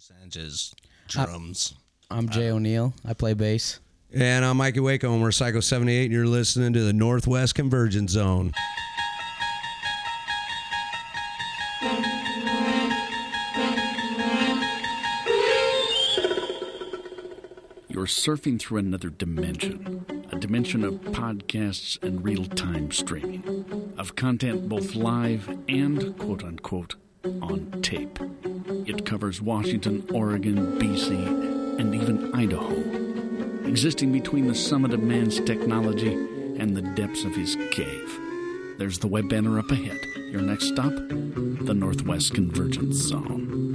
Sanchez, drums. I'm Jay O'Neill. I play bass. And I'm Mikey Waco, and we're Psycho 78, and you're listening to the Northwest Convergence Zone. You're surfing through another dimension, a dimension of podcasts and real time streaming, of content both live and quote unquote on tape. It covers Washington, Oregon, BC, and even Idaho, existing between the summit of man's technology and the depths of his cave. There's the web banner up ahead. Your next stop, the Northwest Convergence Zone.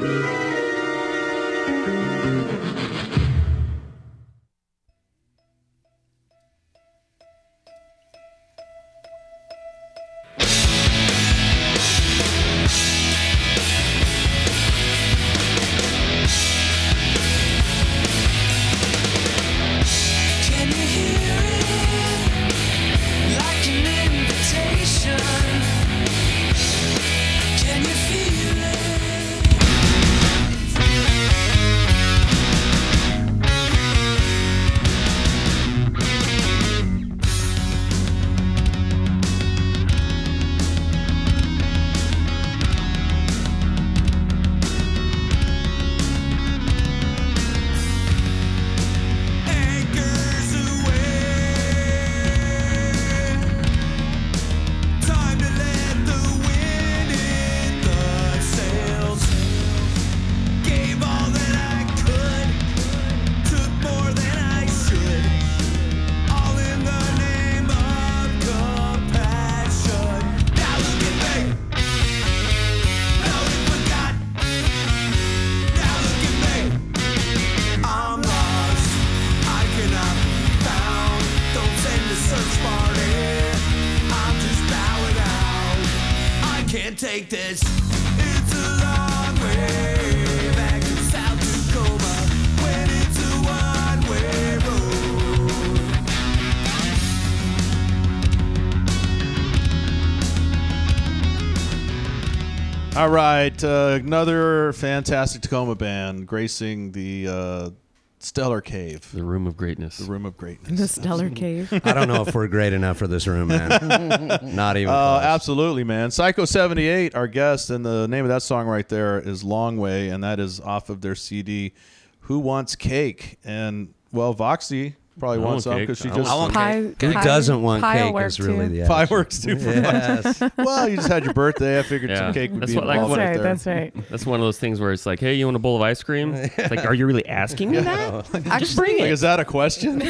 All right, uh, another fantastic Tacoma band gracing the uh, Stellar Cave, The Room of Greatness. the Room of Greatness. The Stellar Cave. I don't know if we're great enough for this room, man. Not even. Oh, close. absolutely, man. Psycho 78, our guest, and the name of that song right there is Long Way, and that is off of their CD, Who Wants Cake? And, well, Voxy probably I wants want some cake. because she I just. want Pie, Who pie- doesn't want pie cake work is really too. the Fireworks too for Yes. Well, you just had your birthday. I figured Yeah. some cake would That's be what, like, involved That's right right. there. That's right. That's one of those things where it's like, hey, you want a bowl of ice cream? It's like, are you really asking me that? Just bring Like, it is that a question?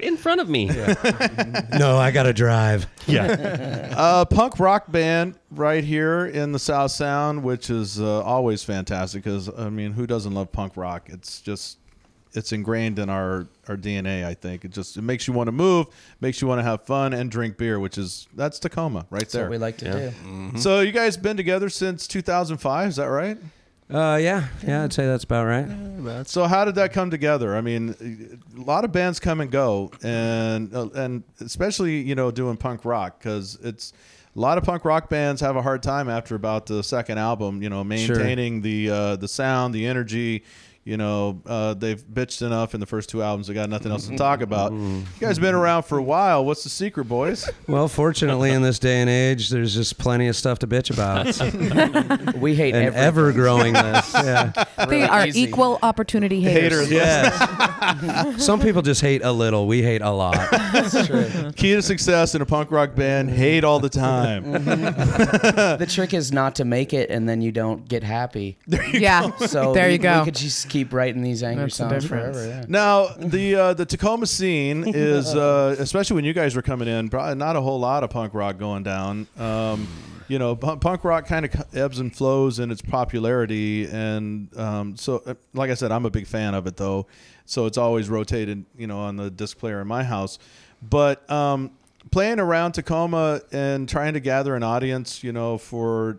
in front of me. no, I got to drive. Yeah. uh, punk rock band right here in the South Sound, which is uh, always fantastic because I mean, who doesn't love punk rock? It's just it's ingrained in our our DNA. I think it just it makes you want to move, makes you want to have fun and drink beer, which is that's Tacoma right That's there. what we like to Yeah. do. So you guys been together since 2005, is that right? Uh, yeah, yeah, I'd say that's about right. So how did that come together? I mean, a lot of bands come and go, and uh, and especially you know doing punk rock because it's a lot of punk rock bands have a hard time after about the second album. You know, maintaining the uh, the sound, the energy. You know, uh, they've bitched enough in the first two albums. They got nothing else to talk about. You guys have been around for a while. What's the secret, boys? Well, fortunately, in this day and age, there's just plenty of stuff to bitch about, We hate and everything. ever growing this. Yeah. They are easy. equal opportunity haters. Haters. Yes. Some people just hate a little. We hate a lot. Key to success in a punk rock band: hate all the time. the trick is not to make it and then you don't get happy. Yeah. So there we, you go. We could just keep writing these angry That's the songs difference. forever. Yeah. Now the uh, the Tacoma scene is, uh, especially when you guys were coming in, probably not a whole lot of punk rock going down. Um, you know, pu- punk rock kind of ebbs and flows in its popularity, and um, so, uh, like I said, I'm a big fan of it though. So it's always rotated, you know, on the disc player in my house. But um, playing around Tacoma and trying to gather an audience, you know, for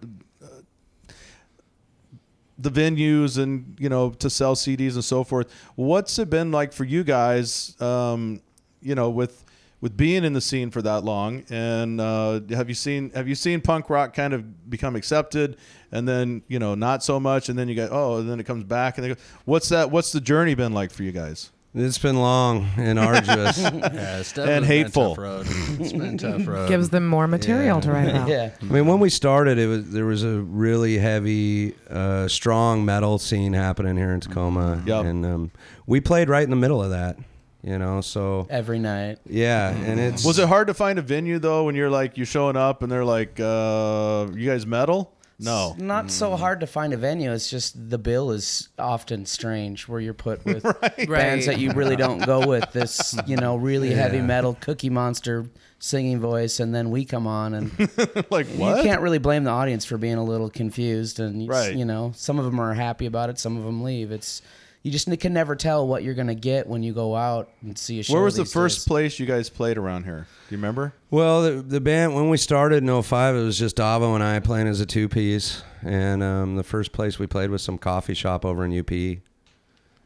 the venues and you know to sell CDs and so forth. What's it been like for you guys? Um, you know, with with being in the scene for that long. And uh, have you seen have you seen punk rock kind of become accepted, and then you know not so much, and then you get oh, and then it comes back, and they go, what's that? What's the journey been like for you guys? It's been long and arduous. Yeah, it's definitely And been hateful. tough road. It's been tough road. Gives them more material to write about. Yeah. I mean, when we started, it was there was a really heavy, uh, strong metal scene happening here in Tacoma, Yep. and um, we played right in the middle of that. You know, so Every night. yeah, and it's Was it hard to find a venue though when you're like you're showing up and they're like, uh, "You guys metal?" No. It's not so mm. hard to find a venue. It's just the bill is often strange where you're put with bands that you really don't go with. This, you know, really heavy metal Cookie Monster singing voice, and then we come on, and like what? you can't really blame the audience for being a little confused. And Right. you know, some of them are happy about it, some of them leave. It's you just can never tell what you're gonna get when you go out and see a show. Where was the first days. place you guys played around here? Do you remember? Well, the, the band when we started in 05, it was just Davo and I playing as a two piece, and um, the first place we played was some coffee shop over in UP.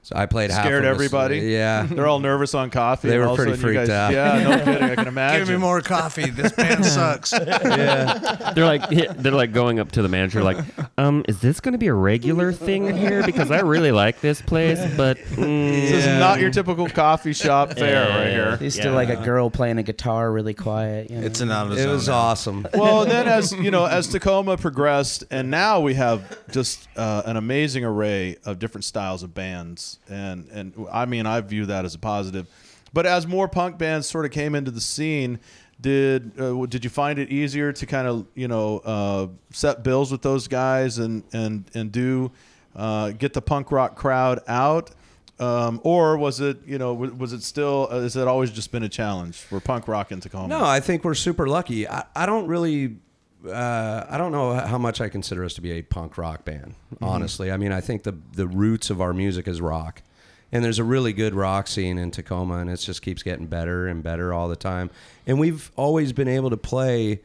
So I played half Scared of us- everybody? Yeah, They're all nervous on coffee. They were all pretty freaked guys- out. Yeah, no kidding. I can imagine. Give me more coffee. This band sucks. Yeah, they're like they're like going up to the manager like, um, is this going to be a regular thing here? Because I really like this place, but mm, This is not your typical coffee shop fare right here. He's Yeah. still like a girl playing a guitar, really quiet. You know? It's an out it was zone. awesome. well, then as you know, as Tacoma progressed, and now we have just uh, an amazing array of different styles of bands, and and I mean I view that as a positive. But as more punk bands sort of came into the scene, did uh, did you find it easier to kind of you know uh, set bills with those guys and and and do uh, get the punk rock crowd out? Um, or was it, you know, was, it still, uh, has it always just been a challenge for punk rock in Tacoma? No, I think we're super lucky. I, I don't really, uh, I don't know how much I consider us to be a punk rock band. Honestly, I mean, I think the the roots of our music is rock, and there's a really good rock scene in Tacoma, and it just keeps getting better and better all the time. And we've always been able to play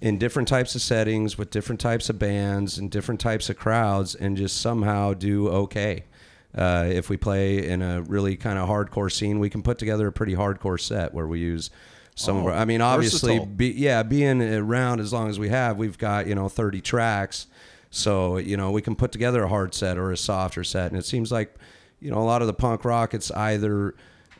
in different types of settings with different types of bands and different types of crowds, and just somehow do okay. Uh, if we play in a really kind of hardcore scene, we can put together a pretty hardcore set where we use some of our. I mean, obviously, be, yeah, being around as long as we have, we've got you know 30 tracks, so you know we can put together a hard set or a softer set, and it seems like you know a lot of the punk rock, it's either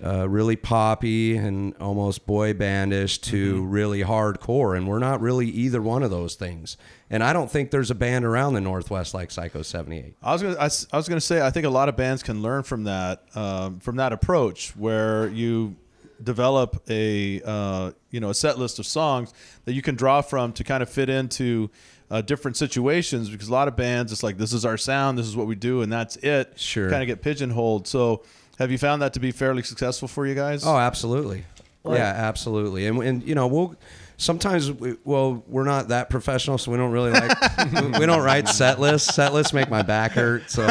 uh, really poppy and almost boy bandish to really hardcore, and we're not really either one of those things. And I don't think there's a band around the Northwest like Psycho 78. I was gonna, I, I was gonna say I think a lot of bands can learn from that um, from that approach where you develop a uh, you know a set list of songs that you can draw from to kind of fit into uh, different situations because a lot of bands it's like this is our sound this is what we do and that's it Sure. kind of get pigeonholed so have you found that to be fairly successful for you guys Oh, absolutely. yeah, absolutely. And and you know, we'll sometimes we, well, we're not that professional, so we don't really like we- we don't write set lists. Set lists make my back hurt. So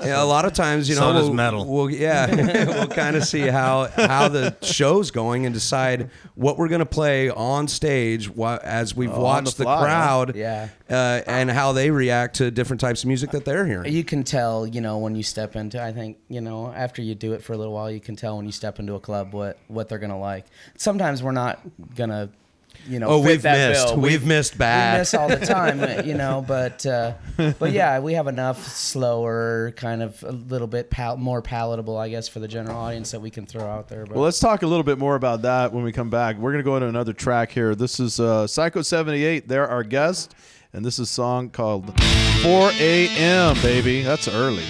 yeah, a lot of times, you know, So does we'll, metal. We'll, yeah, we'll kind of see how how the show's going and decide what we're gonna play on stage wha- as we've Oh, watched the the, fly, huh? crowd, Yeah. Uh, and how they react to different types of music that they're hearing. You can tell, you know, when you step into. I think, you know, after you do it for a little while, you can tell when you step into a club what what they're gonna like. Sometimes we're not gonna, you know. Oh, fit we've that missed. bill. We've missed bad. We miss all the time, you know. But uh, but yeah, we have enough slower, kind of a little bit pal- more palatable, I guess, for the general audience that we can throw out there. But Well, let's talk a little bit more about that when we come back. We're going to go into another track here. This is uh, Psycho 78. They're our guest. And this is a song called 4 a.m., baby. That's early.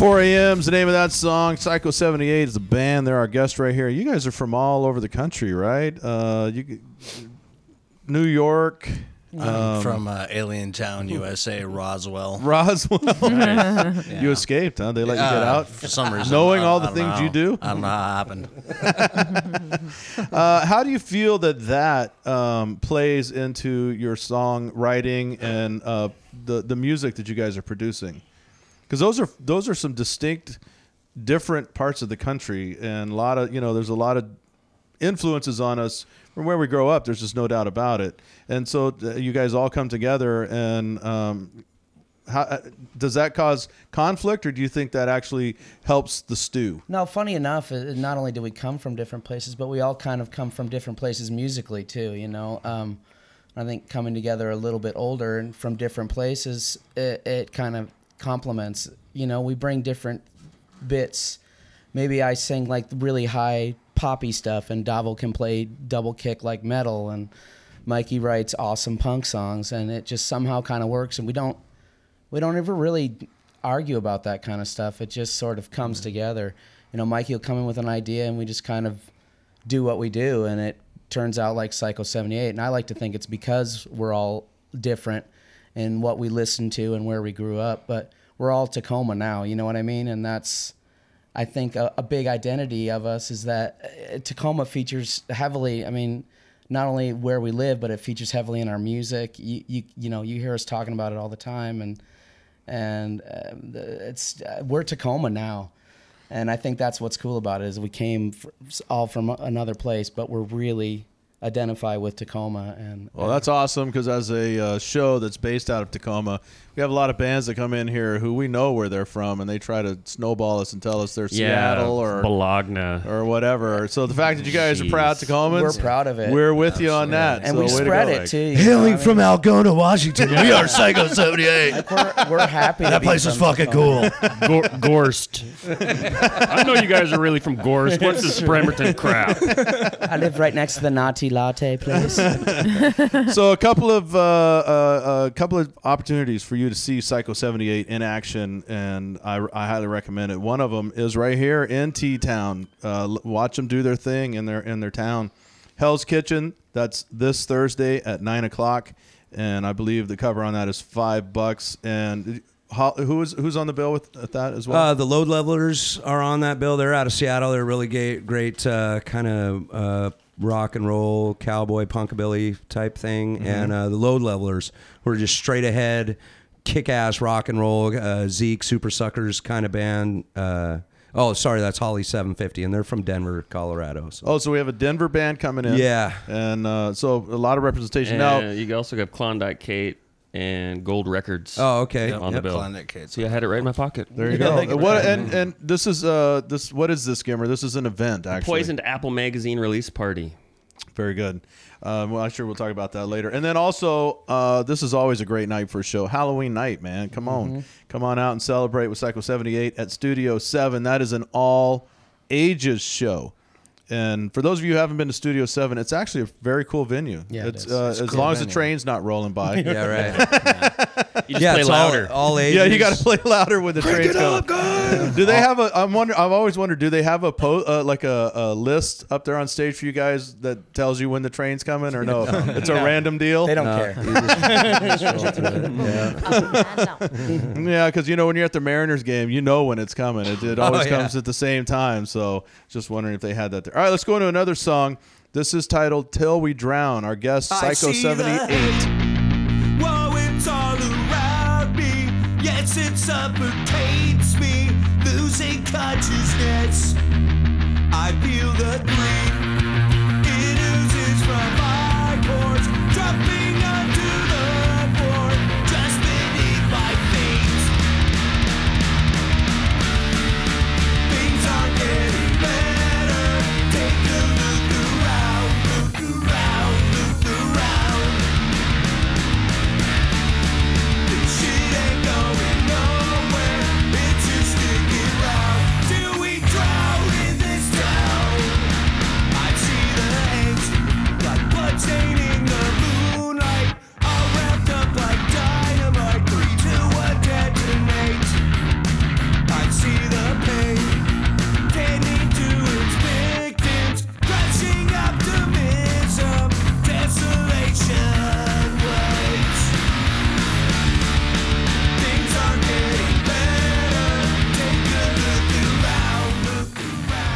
4 a.m. is the name of that song. Psycho 78 is the band. They're our guest right here. You guys are from all over the country, right? Uh, you, New York, I'm from uh, Alien Town, USA, Roswell. Roswell. You escaped, huh? They let you get Uh, out? for some reason. Knowing all the things know. you do? I don't know how it happened. Uh, how do you feel that that um, plays into your song writing and uh, the the music that you guys are producing? Because those are those are some distinct, different parts of the country, and a lot of you know there's a lot of influences on us from where we grow up. There's just no doubt about it. And so uh, you guys all come together, and um, how, uh, does that cause conflict, or do you think that actually helps the stew? No, funny enough, uh, not only do we come from different places, but we all kind of come from different places musically too. You know, um, I think coming together a little bit older and from different places, it, it kind of complements. You know, we bring different bits. Maybe I sing like really high poppy stuff, and Davil can play double kick like metal, and Mikey writes awesome punk songs, and it just somehow kind of works. And we don't we don't ever really argue about that kind of stuff. It just sort of comes mm-hmm. together. You know, Mikey will come in with an idea, and we just kind of do what we do, and it turns out like Psycho 78. And I like to think it's because we're all different in what we listened to and where we grew up, but we're all Tacoma now. You know what I mean? And that's. I think a, a big identity of us is that uh, Tacoma features heavily. I mean, not only where we live, but it features heavily in our music. You you, you know you hear us talking about it all the time, and and the- it's uh, we're Tacoma now, and I think that's what's cool about it is we came fr- all from another place, but we're really identify with Tacoma and Well, that's awesome because as a uh, show that's based out of Tacoma, we have a lot of bands that come in here who we know where they're from, and they try to snowball us and tell us they're Yeah, Seattle or Bologna. or whatever. So the fact that you guys are proud Jeez. Tacomans, We're proud of it. We're with you on that, and so we way to spread go, it Ike. too. you Hailing what I from mean? Algona, Washington, we are Psycho 78. Like, we're, we're happy. That be place is fucking Tacoma. cool. Gor- Gorst. I know you guys are really from Gorst. What's this Bremerton crap? I live right next to the Naughty Latte please? so a couple of uh, uh, a couple of opportunities for you to see Psycho 78 in action, and I, I highly recommend it. One of them is right here in T Town. Uh, watch them do their thing in their in their town. Hell's Kitchen. That's this Thursday at nine o'clock, and I believe the cover on that is five bucks. And ho- who is who's on the bill with that as well? Uh, the load levelers are on that bill. They're out of Seattle. They're really great, great uh, kind of uh, rock and roll, cowboy, punkabilly type thing. And uh, the load levelers were just straight ahead, kick ass rock and roll, uh, Zeke, Supersuckers kind of band. Uh, oh, sorry, that's Holly 750, and they're from Denver, Colorado. So. oh, so we have a Denver band coming in. Yeah. and uh, so a lot of representation And now. you also got Klondike Kate and Gold Records. Oh, okay. on the Yep. bill. Klondike Kate. See, I had it right in my pocket. There you go. what and and this is uh this what is this Gimmer? This is an event actually. Poisoned Apple Magazine release party. Very good. Um, well, I'm sure we'll talk about that later. And then also, uh, this is always a great night for a show. Halloween night, man. Come on, come on out and celebrate with Psycho 78 at Studio Seven. That is an all ages show. And for those of you who haven't been to Studio Seven, it's actually a very cool venue. Yeah, it it's, is. uh, It's as cool long as the train's not rolling by. Yeah, right. You just yeah, play louder. All, all ages. Yeah, you got to play louder when the train's going. Do they have a? I'm wonder. I've always wondered. Do they have a po- uh, like a, a list up there on stage for you guys that tells you when the train's coming, or no? It's a random deal. They don't care. Yeah, because you know when you're at the Mariners game, you know when it's coming. It, it always yeah. comes at the same time. So just wondering if they had that there. All right, let's go into another song. This is titled "Till We Drown." Our guest I Psycho see seventy the eight. Whoa, it's all around me. Yes, it suffocates me, losing consciousness. I feel the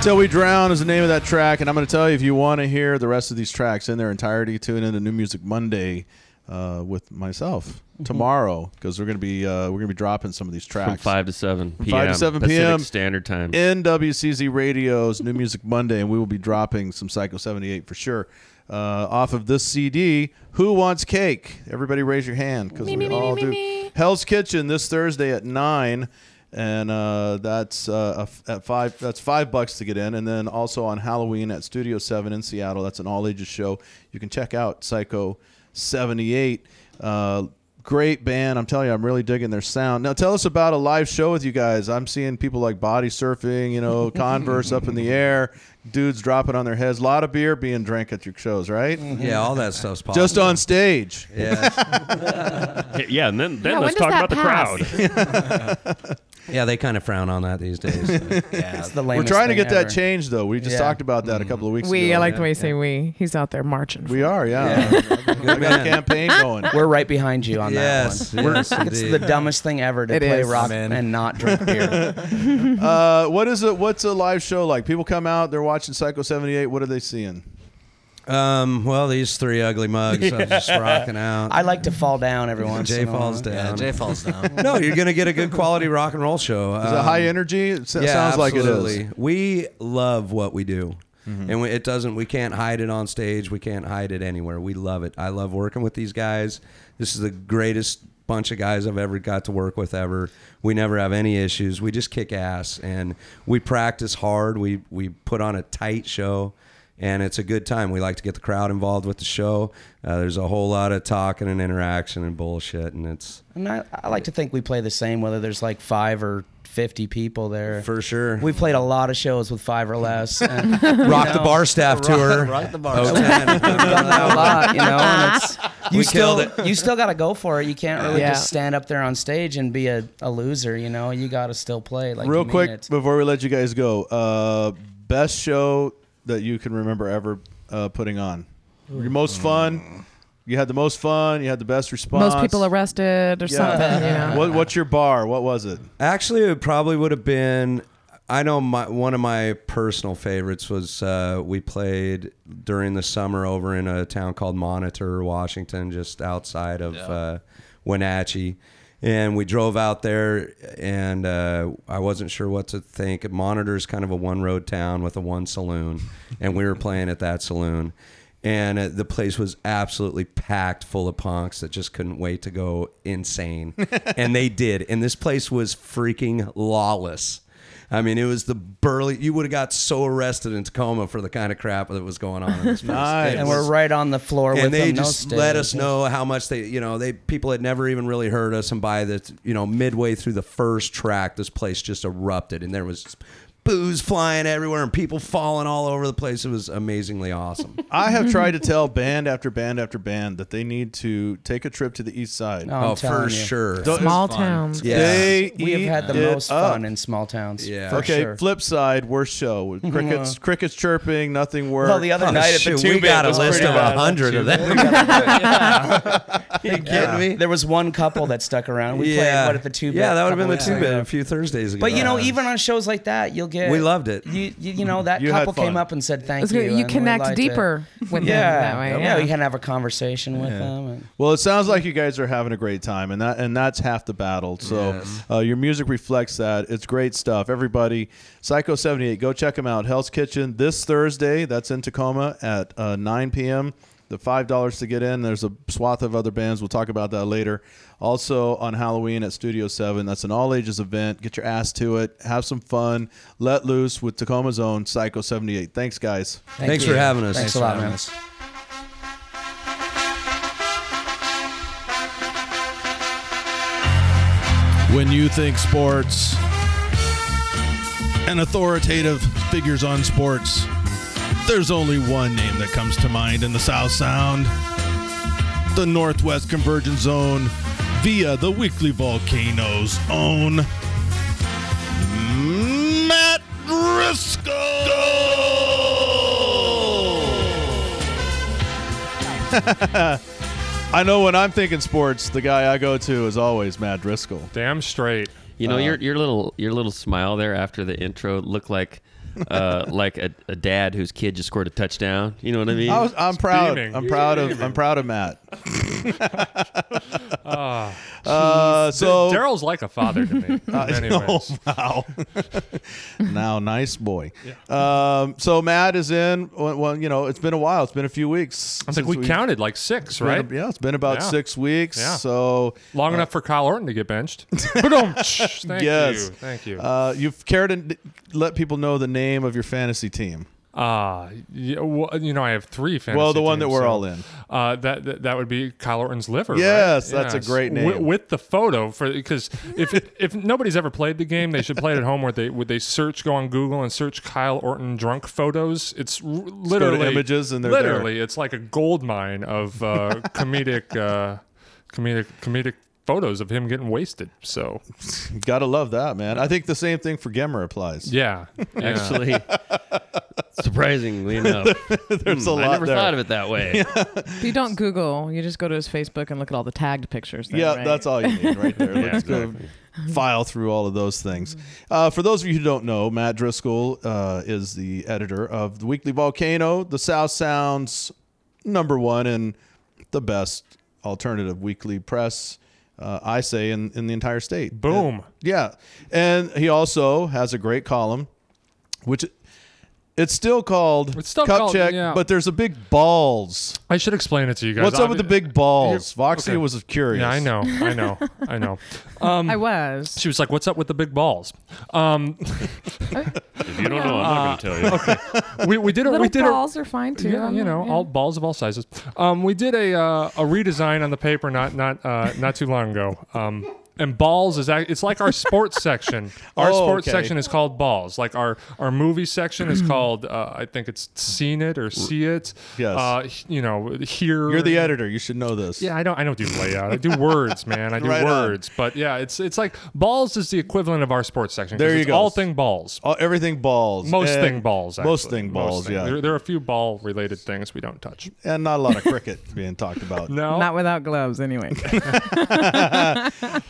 Till We Drown is the name of that track, and I'm going to tell you if you want to hear the rest of these tracks in their entirety, tune in to New Music Monday uh, with myself tomorrow because we're going to be uh, we're going to be dropping some of these tracks From five to seven p.m. five to 7 Pacific p.m. Standard Time. in WCZ Radio's New Music Monday, and we will be dropping some Psycho 78 for sure. Uh, off of this CD, Who Wants Cake? Everybody raise your hand because we all do. Hell's Kitchen this Thursday at nine, and uh, that's uh, a f- at five. That's five bucks to get in, and then also on Halloween at Studio Seven in Seattle. That's an all ages show. You can check out Psycho 78. Uh, great band. I'm telling you, I'm really digging their sound. Now, tell us about a live show with you guys. I'm seeing people like body surfing, you know, Converse up in the air, dudes dropping on their heads. A lot of beer being drank at your shows, right? Yeah, all that stuff's possible. Just on stage. Yeah, yeah, and then then Yeah, let's talk does about the crowd. Yeah, they kind of frown on that these days. Yeah. It's the We're lamest trying to thing get that ever. changed, though. We just Yeah. talked about that a couple of weeks ago. We, ago. I like the way you say we. He's out there marching. We are, yeah. I got a man. campaign going. We're right behind you on yes, that one. yes, It's indeed. the dumbest thing ever to It play is. rock I'm in. and not drink beer. Uh, what is it? What's a live show like? People come out, they're watching Psycho 78. What are they seeing? Um, well, these three ugly mugs are just rocking out. I like to fall down every once. Jay in a while. falls down. Yeah, Jay falls down. no, you're gonna get a good quality rock and roll show. Is it high energy? It s- Um, yeah, sounds like it absolutely. We love what we do, Mm-hmm. and we, it doesn't. We can't hide it on stage. We can't hide it anywhere. We love it. I love working with these guys. This is the greatest bunch of guys I've ever got to work with ever. We never have any issues. We just kick ass, and we practice hard. We we put on a tight show. And it's a good time. We like to get the crowd involved with the show. Uh, there's a whole lot of talking and interaction and bullshit, and it's And I, I like to think we play the same, whether there's like five or fifty people there. for sure. we played a lot of shows with five or less. And, rock the bar staff tour. Rock the bar. Oh, 10. We've done that a lot, you know. And it's you We still killed you still got to go for it. You can't really Yeah. just stand up there on stage and be a, a loser. You know, you got to still play. Like Real quick it. before we let you guys go, uh, best show that you can remember ever uh, putting on. Your most fun. You had the most fun. You had the best response. Most people arrested or Yeah. something. You know. What, what's your bar? What was it? Actually, it probably would have been. I know my one of my personal favorites was uh, we played during the summer over in a town called Monitor, Washington, just outside of uh, Wenatchee. And we drove out there, and uh, I wasn't sure what to think. Monitor's kind of a one road town with a one saloon, and we were playing at that saloon. And uh, the place was absolutely packed full of punks that just couldn't wait to go insane. and they did. And this place was freaking lawless. I mean, it was the burly. You would have got so arrested in Tacoma for the kind of crap that was going on in this place. Nice. And we're right on the floor with and they them. no just let us know how much they, you know, they people had never even really heard us, and by the, you know, midway through the first track, this place just erupted, and there was booze flying everywhere and people falling all over the place. It was amazingly awesome. I have tried to tell band after band after band that they need to take a trip to the east side. No, I'm oh, telling for you. sure. Don't- Small fun. towns. Yeah. They We have eat had the it most up. fun in small towns. Yeah. for Okay, sure. flip side, worst show. With Crickets, crickets chirping, nothing worked. Well, the other Oh, night at shoot, the two we got a was list pretty of a hundred of them. you kidding me? There was one couple that stuck around. We played what at the two. Yeah, that would have been the couple two weeks bit a few Thursdays ago. But you know, even on shows like that, you'll get. We loved it. You you, you know that You had couple fun. came up and said thank you. You and we connect liked deeper It. with Yeah, them that way. yeah, Yeah. you can have a conversation with them. And, Well, it sounds like you guys are having a great time, and that and that's half the battle. So Yes. uh, your music reflects that. It's great stuff. Everybody, Psycho seventy eight, go check them out. Hell's Kitchen this Thursday. That's in Tacoma at uh, nine p.m. The five dollars to get in. There's a swath of other bands. We'll talk about that later. Also on Halloween at Studio Seven. That's an all ages event. Get your ass to it. Have some fun. Let loose with Tacoma's own Psycho seventy eight. Thanks, guys. thank Thanks you. for having us. Thanks, Thanks a lot, man. us. When you think sports and authoritative figures on sports, there's only one name that comes to mind in the South Sound the Northwest Convergence Zone via the Weekly Volcano's own Matt Driscoll. I know when I'm thinking sports, the guy I go to is always Matt Driscoll. Damn straight. You know, your uh, your little your little smile there after the intro looked like uh, like a, a dad whose kid just scored a touchdown. You know what I mean? I was, I'm proud. beaming. I'm proud of. I'm proud of Matt. uh, so Daryl's like a father to me. in many Oh, wow. now, nice boy. Um, so Matt is in. Well, well, you know, it's been a while. It's been a few weeks. I think since we counted like six, been- right? yeah, it's been about Yeah. six weeks. Yeah. So Long enough for Kyle Orton to get benched. Thank yes, you. Thank you. Uh, you've cared to let people know the name of your fantasy team. Uh, yeah, well, you know, I have three fantasy Well, the one that we're so, all in. Uh, that, that that would be Kyle Orton's liver. right? Yes, that's a great name. With, the photo for because if if nobody's ever played the game, they should play it at home. Where they would they search, go on Google and search Kyle Orton drunk photos. It's r- literally images and they're there. literally it's like a gold mine of uh, comedic uh, comedic comedic photos of him getting wasted. So gotta love that, man. I think the same thing for Gemmer applies. yeah, yeah. Actually, surprisingly enough, There's a Hmm, lot I never there. thought of it that way. If you don't Google, you just go to his Facebook and look at all the tagged pictures. There, Yeah, right? that's all you need right there. Yeah, Let's go file through all of those things. Uh, for those of you who don't know, Matt Driscoll uh, is the editor of the Weekly Volcano, the South Sounds number one and the best alternative weekly press. Uh, I say in, in the entire state. Boom. Uh, yeah, and he also has a great column, which it's still called It's still Cup called- Check, yeah. but there's a big balls. I should explain it to you guys. What's up with the big balls? You're- Voxia okay. was curious. Yeah, I know, I know, I know. Um, I was. she was like, "What's up with the big balls?" Um, if you don't know, I'm not going to tell you. we, we did a Little we did balls are fine too. yeah, I'm you not- know yeah. all balls of all sizes. Um, we did a uh, a redesign on the paper not not uh, not too long ago. Um, and balls is act- it's like our sports section. Our Oh, sports okay. section is called balls. Like our our movie section is called uh, I think it's seen it or see it. Yes. Uh, you know here. You're the editor. You should know this. Yeah, I don't. I don't do layout. I do words, man. I do Right on. words. But yeah, it's it's like balls is the equivalent of our sports section. There you it's go. All thing balls. All, everything balls. Most And thing balls. Actually. Most thing balls. thing. Yeah. There, there are a few ball related things we don't touch. and not a lot of cricket being talked about. No. Not without gloves, anyway.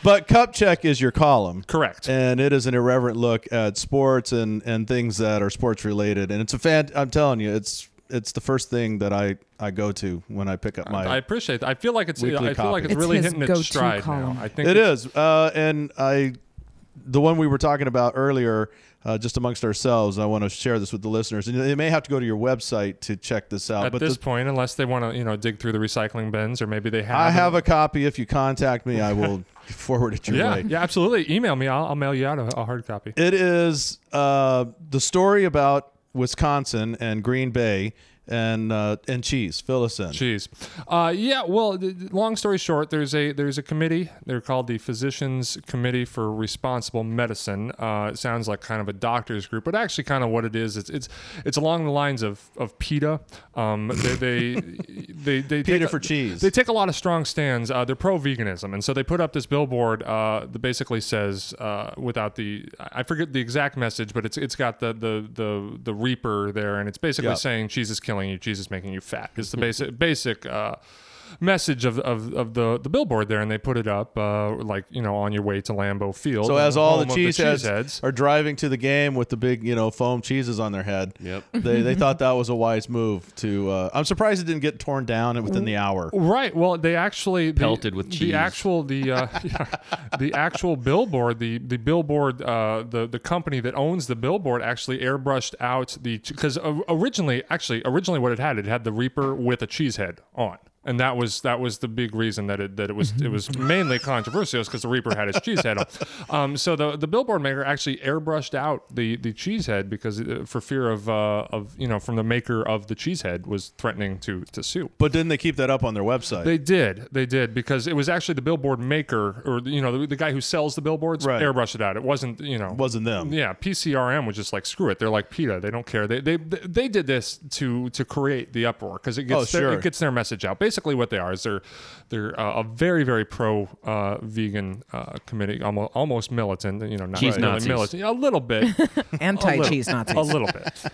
But Cup Check is your column. Correct. And it is an irreverent look at sports and, and things that are sports related. And it's a fan. I'm telling you, it's it's the first thing that I, I go to when I pick up my. I appreciate. It. I feel like it's. Weekly I feel like it's It's really hitting its go-to stride column. now. I think it's- uh, and I, the one we were talking about earlier, uh, just amongst ourselves. I want to share this with the listeners, and they may have to go to your website to check this out. At but this the- point, unless they want to, you know, dig through the recycling bins, or maybe they have. I have a copy. If you contact me, I will forward it your Yeah, way. yeah, absolutely. Email me. I'll, I'll mail you out a, a hard copy. It is uh, the story about Wisconsin and Green Bay and uh, and cheese. Fill us in. Cheese. Uh, yeah. Well, th- long story short, there's a there's a committee. They're called the Physicians Committee for Responsible Medicine. Uh, it sounds like kind of a doctors group, but actually, kind of what it is, it's it's it's along the lines of of PETA. Um, they they they, they PETA for cheese. They take a lot of strong stands. Uh, they're pro veganism, and so they put up this billboard uh, that basically says, uh, without the I forget the exact message, but it's it's got the the the the reaper there, and it's basically Yeah. saying Jesus killing you, Jesus making you fat. Is the basic basic. Uh, message of, of, of the, the billboard there and they put it up uh, like you know on your way to Lambeau Field So as all the home of cheeseheads cheeseheads. are driving to the game with the big, you know, foam cheeses on their head, Yep. they they thought that was a wise move. To uh, I'm surprised it didn't get torn down within the hour. Right. Well, they actually the, Pelted with The actual the uh, yeah, the actual billboard, the the billboard, uh, the the company that owns the billboard actually airbrushed out the because originally, actually, originally what it had, it had the Reaper with a cheese head on. And that was that was the big reason that it that it was it was mainly controversial because the Reaper had his cheese head on. Um, so the the billboard maker actually airbrushed out the the cheese head because uh, for fear of uh, of you know from the maker of the cheese head was threatening to to sue. But didn't they keep that up on their website? They did, they did, because it was actually the billboard maker, or you know, the, the guy who sells the billboards, Right. airbrushed it out. It wasn't, you know, it Wasn't them. Yeah, PCRM was just like screw it. They're like PETA. They don't care. They they they did this to to create the uproar because it gets Oh, their, it gets their message out. Basically, what they are is they're they're uh, a very very pro uh, vegan uh, committee, almost almost militant. You know, not Cheese really Nazis. militant, a little bit. anti cheese Nazis. A little bit.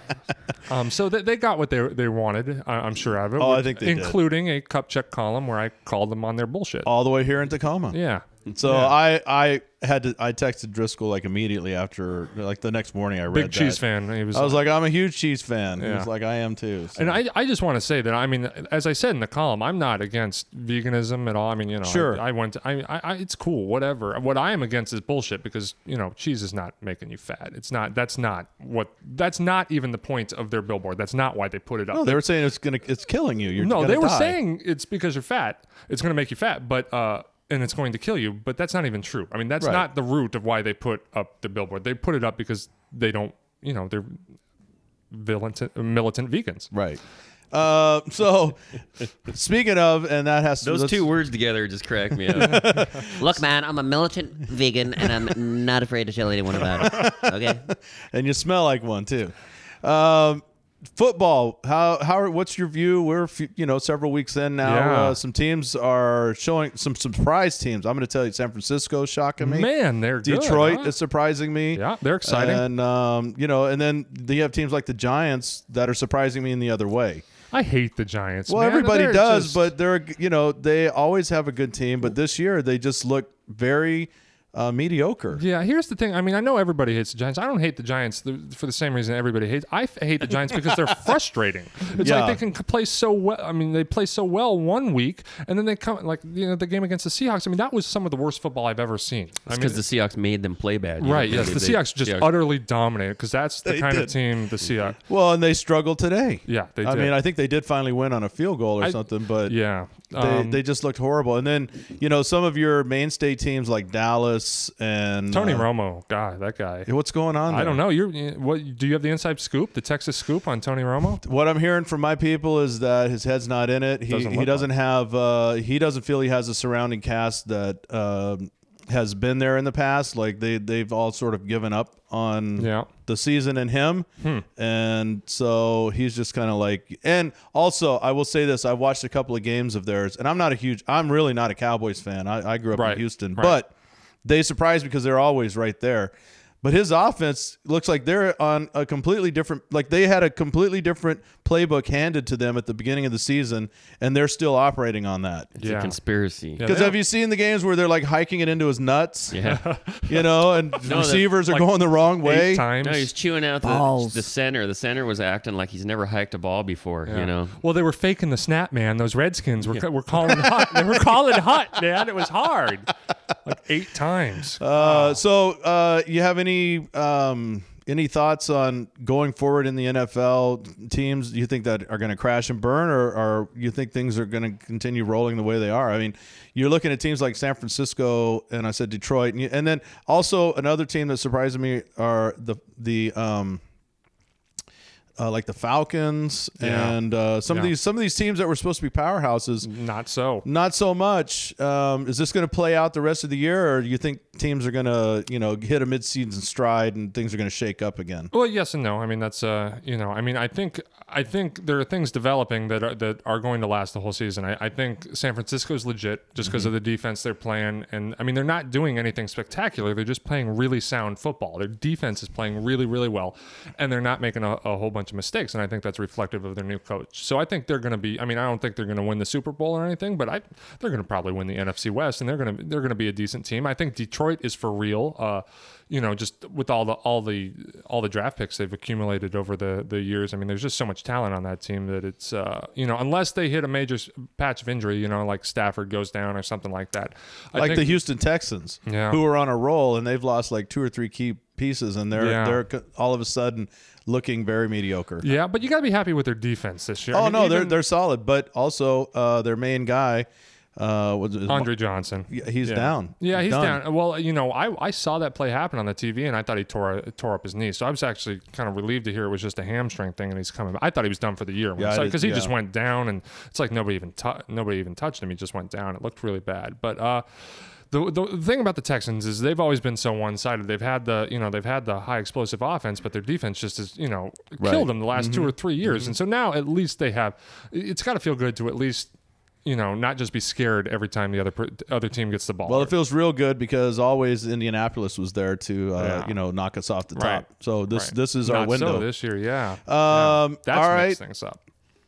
Um, so they, they got what they they wanted. I, I'm sure of it. Oh, I which- think they did. including a cup check column where I called them on their bullshit. all the way here in Tacoma. Yeah, So I I had to I texted Driscoll like immediately after like the next morning I read Big that. fan. He was. I was like I'm a huge cheese fan. He Yeah. was like I am too. So. And I, I just want to say that I mean, as I said in the column, I'm not against veganism at all. I mean, you know, Sure. I, I went. I, I, I, it's cool, whatever. What I am against is bullshit because you know, cheese is not making you fat. It's not. That's not what. That's not even the point of their billboard. That's not why they put it up. no, they were saying it's gonna it's killing you. You're no, gonna they were die. saying it's because you're fat. It's going to make you fat, but uh, and it's going to kill you. But that's not even true. I mean, that's Right. not the root of why they put up the billboard. They put it up because they don't. You know, they're militant, militant vegans. right. Uh, so speaking of, and that has to Those two words together just crack me up. Look, man, I'm a militant vegan, and I'm not afraid to tell anyone about it. Okay. and you smell like one too. Um, football. How how what's your view? We're you know several weeks in now. Yeah. Uh, some teams are showing some surprise teams. I'm going to tell you, San Francisco shocking me. Man, they're good, Detroit huh? is surprising me. Yeah, they're exciting. And um, you know, and then you have teams like the Giants that are surprising me in the other way. I hate the Giants. Well, man. everybody They're does, just- but they're you know they always have a good team, but this year they just look very uh, mediocre. Yeah, here's the thing. I mean, I know everybody hates the Giants. I don't hate the Giants th- for the same reason everybody hates. I f- hate the Giants because they're frustrating. It's Yeah. like they can play so well. I mean, they play so well one week, and then they come like you know the game against the Seahawks. I mean, that was some of the worst football I've ever seen. I because the Seahawks made them play bad. you know? right? Yes, They- the Seahawks just Seahawks- utterly dominated because that's the They kind did. of team the Seahawks. Well, and they struggled today. Yeah, they I mean, I think they did finally win on a field goal or I- something, but Yeah, they, um, they just looked horrible. And then you know some of your mainstay teams like Dallas and Tony uh, Romo, God, that guy. What's going on? I don't know. You're what? Do you have the inside scoop, the Texas scoop on Tony Romo? What I'm hearing from my people is that his head's not in it. He Doesn't he doesn't have uh, he doesn't feel he has a surrounding cast that um has been there in the past. Like they they've all sort of given up on Yeah. the season and him, Hmm. and so he's just kind of like. And also, I will say this: I've watched a couple of games of theirs, and I'm not a huge. I'm really not a Cowboys fan. I, I grew up Right, in Houston, right. but they surprise because they're always right there. But his offense looks like they're on a completely different like they had a completely different playbook handed to them at the beginning of the season and they're still operating on that. It's a conspiracy. Because have you seen the games where they're like hiking it into his nuts? Yeah. You know, and No, receivers that- are going the wrong way. Times. No, he's chewing out the, the center. The center was acting like he's never hiked a ball before. Yeah. You know. Well, they were faking the snap, man. Those Redskins were, were calling hut. They were calling hut, man. It was hard, like eight times. Uh, so uh, you have any um, any thoughts on going forward in the NFL teams? Do you think that are going to crash and burn, or, or you think things are going to continue rolling the way they are? I mean, you're looking at teams like San Francisco, and I said Detroit, and, you, and then also another team that surprised me are the the um, uh, like the Falcons Yeah. and uh, some of these some of these teams that were supposed to be powerhouses. Not so. Not so much. Um, is this going to play out the rest of the year, or do you think teams are going to you know hit a midseason stride and things are going to shake up again? Well, yes and no. I mean, that's uh, you know, I mean, I think I think there are things developing that are, that are going to last the whole season. I, I think San Francisco's legit just because Mhm. of the defense they're playing, and I mean, they're not doing anything spectacular. They're just playing really sound football. Their defense is playing really, really well, and they're not making a, a whole bunch of mistakes. And I think that's reflective of their new coach. So I think they're going to be. I mean, I don't think they're going to win the Super Bowl or anything, but I they're going to probably win the NFC West, and they're going to they're going to be a decent team. I think Detroit is for real. Uh, you know, just with all the all the all the draft picks they've accumulated over the the years. I mean, there's just so much talent on that team that it's uh, you know, unless they hit a major patch of injury, you know, like Stafford goes down or something like that. I like think- the Houston Texans, Yeah. who are on a roll and they've lost like two or three key pieces, and they're Yeah. they're all of a sudden looking very mediocre. Yeah, but you got to be happy with their defense this year. I Oh mean, no, they're even they're solid, but also uh, their main guy, uh, was it- Andre Johnson. Yeah, he's Yeah. down. Yeah, he's Done. down. Well, you know, I, I saw that play happen on the TV, and I thought he tore tore up his knee. So I was actually kind of relieved to hear it was just a hamstring thing, and he's coming. I thought he was done for the year. Yeah, I did- because he just yeah. went down, and it's like nobody even tou- nobody even touched him. He just went down. It looked really bad. But uh, the, the thing about the Texans is they've always been so one sided. They've had the you know they've had the high explosive offense, but their defense just is you know Right. killed them the last two Mhm. or three years. Mhm. And so now at least they have. It's got to feel good to at least. You know, not just be scared every time the other per- other team gets the ball. Well, it feels real good because always Indianapolis was there to uh, Yeah. you know knock us off the Right. top. So this Right. this is our Not window so this year, yeah. Um, That's all right. things up.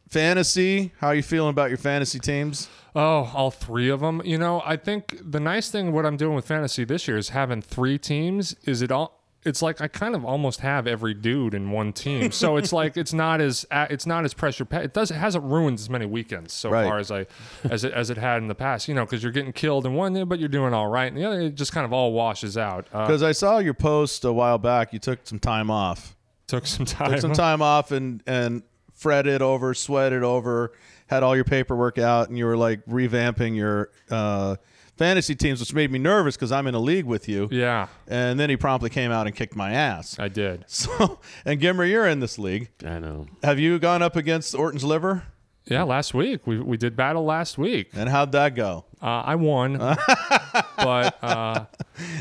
fantasy. How are you feeling about your fantasy teams? Oh, all three of them. You know, I think the nice thing what I'm doing with fantasy this year is having three teams. Is it all? It's like I kind of almost have every dude in one team, so it's like it's not as it's not as pressure. It does it hasn't ruined as many weekends so Right. far as I as it as it had in the past. You know, because you're getting killed in one, but you're doing all right, and the other it just kind of all washes out. Uh, Because I saw your post a while back. You took some time off. took some time. Took some time off and and fretted over, sweated over, had all your paperwork out, and you were like revamping your uh, fantasy teams, which made me nervous because I'm in a league with you. Yeah, And then he promptly came out and kicked my ass. I did. So, and Gimmer, you're in this league. I know. Have you gone up against Orton's liver? Yeah, last week we we did battle last week. And how'd that go? Uh, I won, but uh,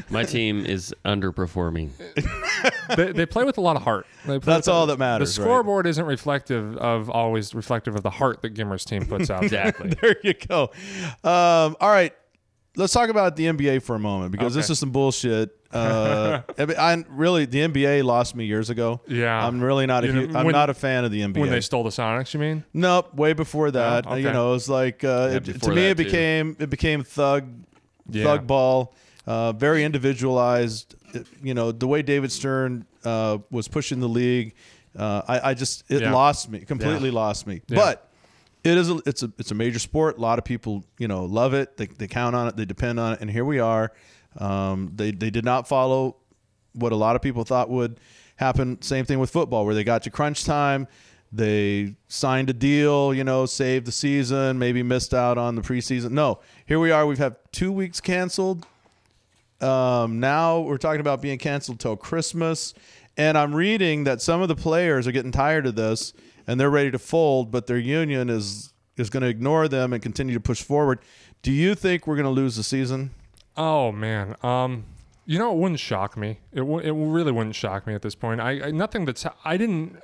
My team is underperforming. they, they play with a lot of heart. They play That's with all the- that matters, The right? scoreboard isn't reflective of always reflective of the heart that Gimmer's team puts out. Exactly. there you go. Um, all right, let's talk about the NBA for a moment because this Okay. is some bullshit. Uh, I, really the NBA lost me years ago. Yeah. I'm really not a You know, I'm when- not a fan of the NBA. When they stole the Sonics, you mean? nope, way before that. Oh, You know, it was like uh, Yeah, it- to me it too. became it became thug Yeah. thug ball, uh, very individualized. You know, the way David Stern uh, was pushing the league, uh, I, I just it Yeah. lost me completely. Lost me. But it is a, it's a it's a major sport. A lot of people you know love it. They, they count on it. They depend on it. And here we are. Um, they they did not follow what a lot of people thought would happen. Same thing with football, where they got to crunch time. They signed a deal, you know, saved the season, maybe missed out on the preseason. No, here we are. We've had two weeks canceled. Um, now we're talking about being canceled till Christmas. And I'm reading that some of the players are getting tired of this and they're ready to fold, but their union is is going to ignore them and continue to push forward. Do you think we're going to lose the season? Oh man, um, you know it wouldn't shock me. It w- it really wouldn't shock me at this point. I, I nothing that's I didn't.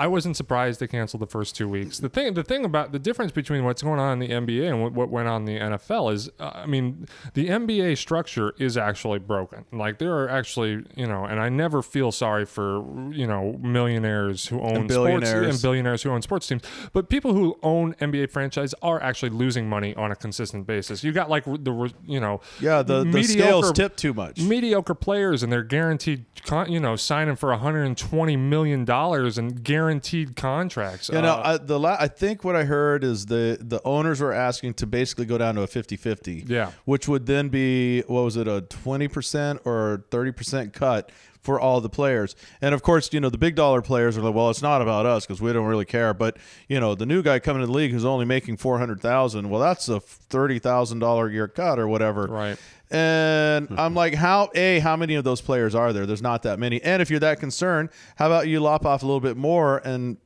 I wasn't surprised they canceled the first two weeks. The thing, the thing about the difference between what's going on in the NBA and what, what went on in the NFL is, uh, I mean, the NBA structure is actually broken. Like there are actually, you know, and I never feel sorry for, you know, millionaires who own sports billionaires. and billionaires who own sports teams, but people who own NBA franchise are actually losing money on a consistent basis. You got like the, you know, Yeah, the, the scales tip too much. mediocre players and they're guaranteed, you know, signing for 120 million dollars and guaranteed contracts. You know, Uh, I, the la- I think what I heard is the the owners were asking to basically go down to a 50-50. Yeah. Which would then be what was it a 20% or 30% cut for all the players. And of course, you know, the big dollar players are like, well, it's not about us because we don't really care, but you know, the new guy coming to the league who's only making 400,000, well, that's a $30,000 a year cut or whatever. Right. And I'm like, how a how many of those players are there? There's not that many. And if you're that concerned, how about you lop off a little bit more and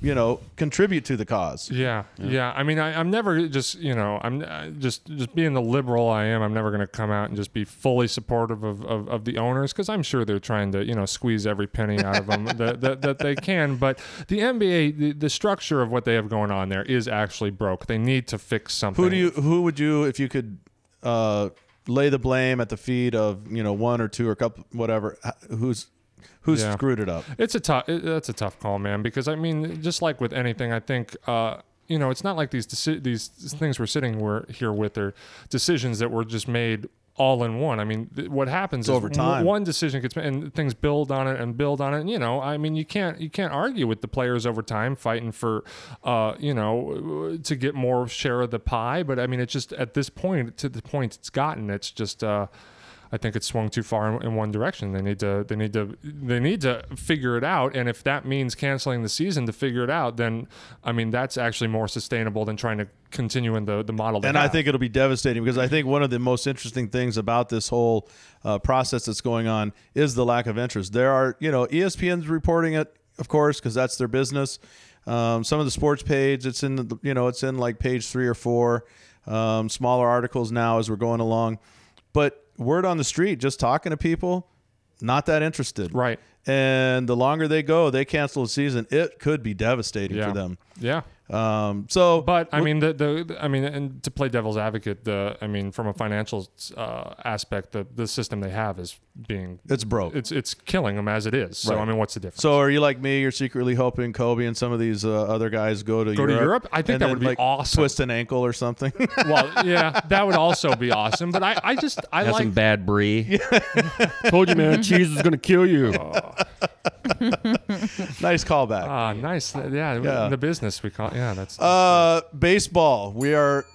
you know contribute to the cause? yeah, yeah, I mean, I, I'm never just, you know, I'm uh, just just being the liberal I am. I'm never going to come out and just be fully supportive of, of, of the owners because I'm sure they're trying to, you know, squeeze every penny out of them that, that, that they can. But the NBA, the, the structure of what they have going on there is actually broke. They need to fix something. Who do you who would you if you could uh, lay the blame at the feet of you know one or two or a couple whatever who's who's Yeah. screwed it up? It's a tough. That's a tough call, man. Because I mean, just like with anything, I think uh, you know, it's not like these deci- these things we're sitting we're here with are decisions that were just made all in one. I mean, th- what happens is over time. one decision gets made and things build on it and build on it. And, you know, I mean, you can't you can't argue with the players over time fighting for, uh, you know, to get more share of the pie. But I mean, it's just at this point to the point it's gotten, it's just. Uh, I think it's swung too far in, in one direction. They need to they need to they need to figure it out. And if that means canceling the season to figure it out, then I mean that's actually more sustainable than trying to continue in the the model. And I have. think it'll be devastating because I think one of the most interesting things about this whole uh, process that's going on is the lack of interest. There are, you know, ESPN's reporting it, of course, because that's their business. Um, some of the sports page, it's in, the, you know, it's in like page three or four. Um, smaller articles now as we're going along, but word on the street, just talking to people, not that interested. Right. And the longer they go, they cancel the season. It could be devastating yeah. for them. Yeah. Um, so, But I mean, the, the I mean, and to play devil's advocate, the I mean, from a financial uh, aspect, the the system they have is being It's broke. It's it's killing them as it is. So I mean, what's the difference? So are you like me? You're secretly hoping Kobe and some of these uh, other guys go to Go to Europe. Europe? I think and that then, would be like, awesome. Twist an ankle or something. well, yeah, that would also be awesome. But I, I just I Have like some bad brie. Told you, man. Cheese is gonna kill you. nice callback. ah nice. Yeah, Yeah. in the business we call yeah. That's Uh, baseball. We are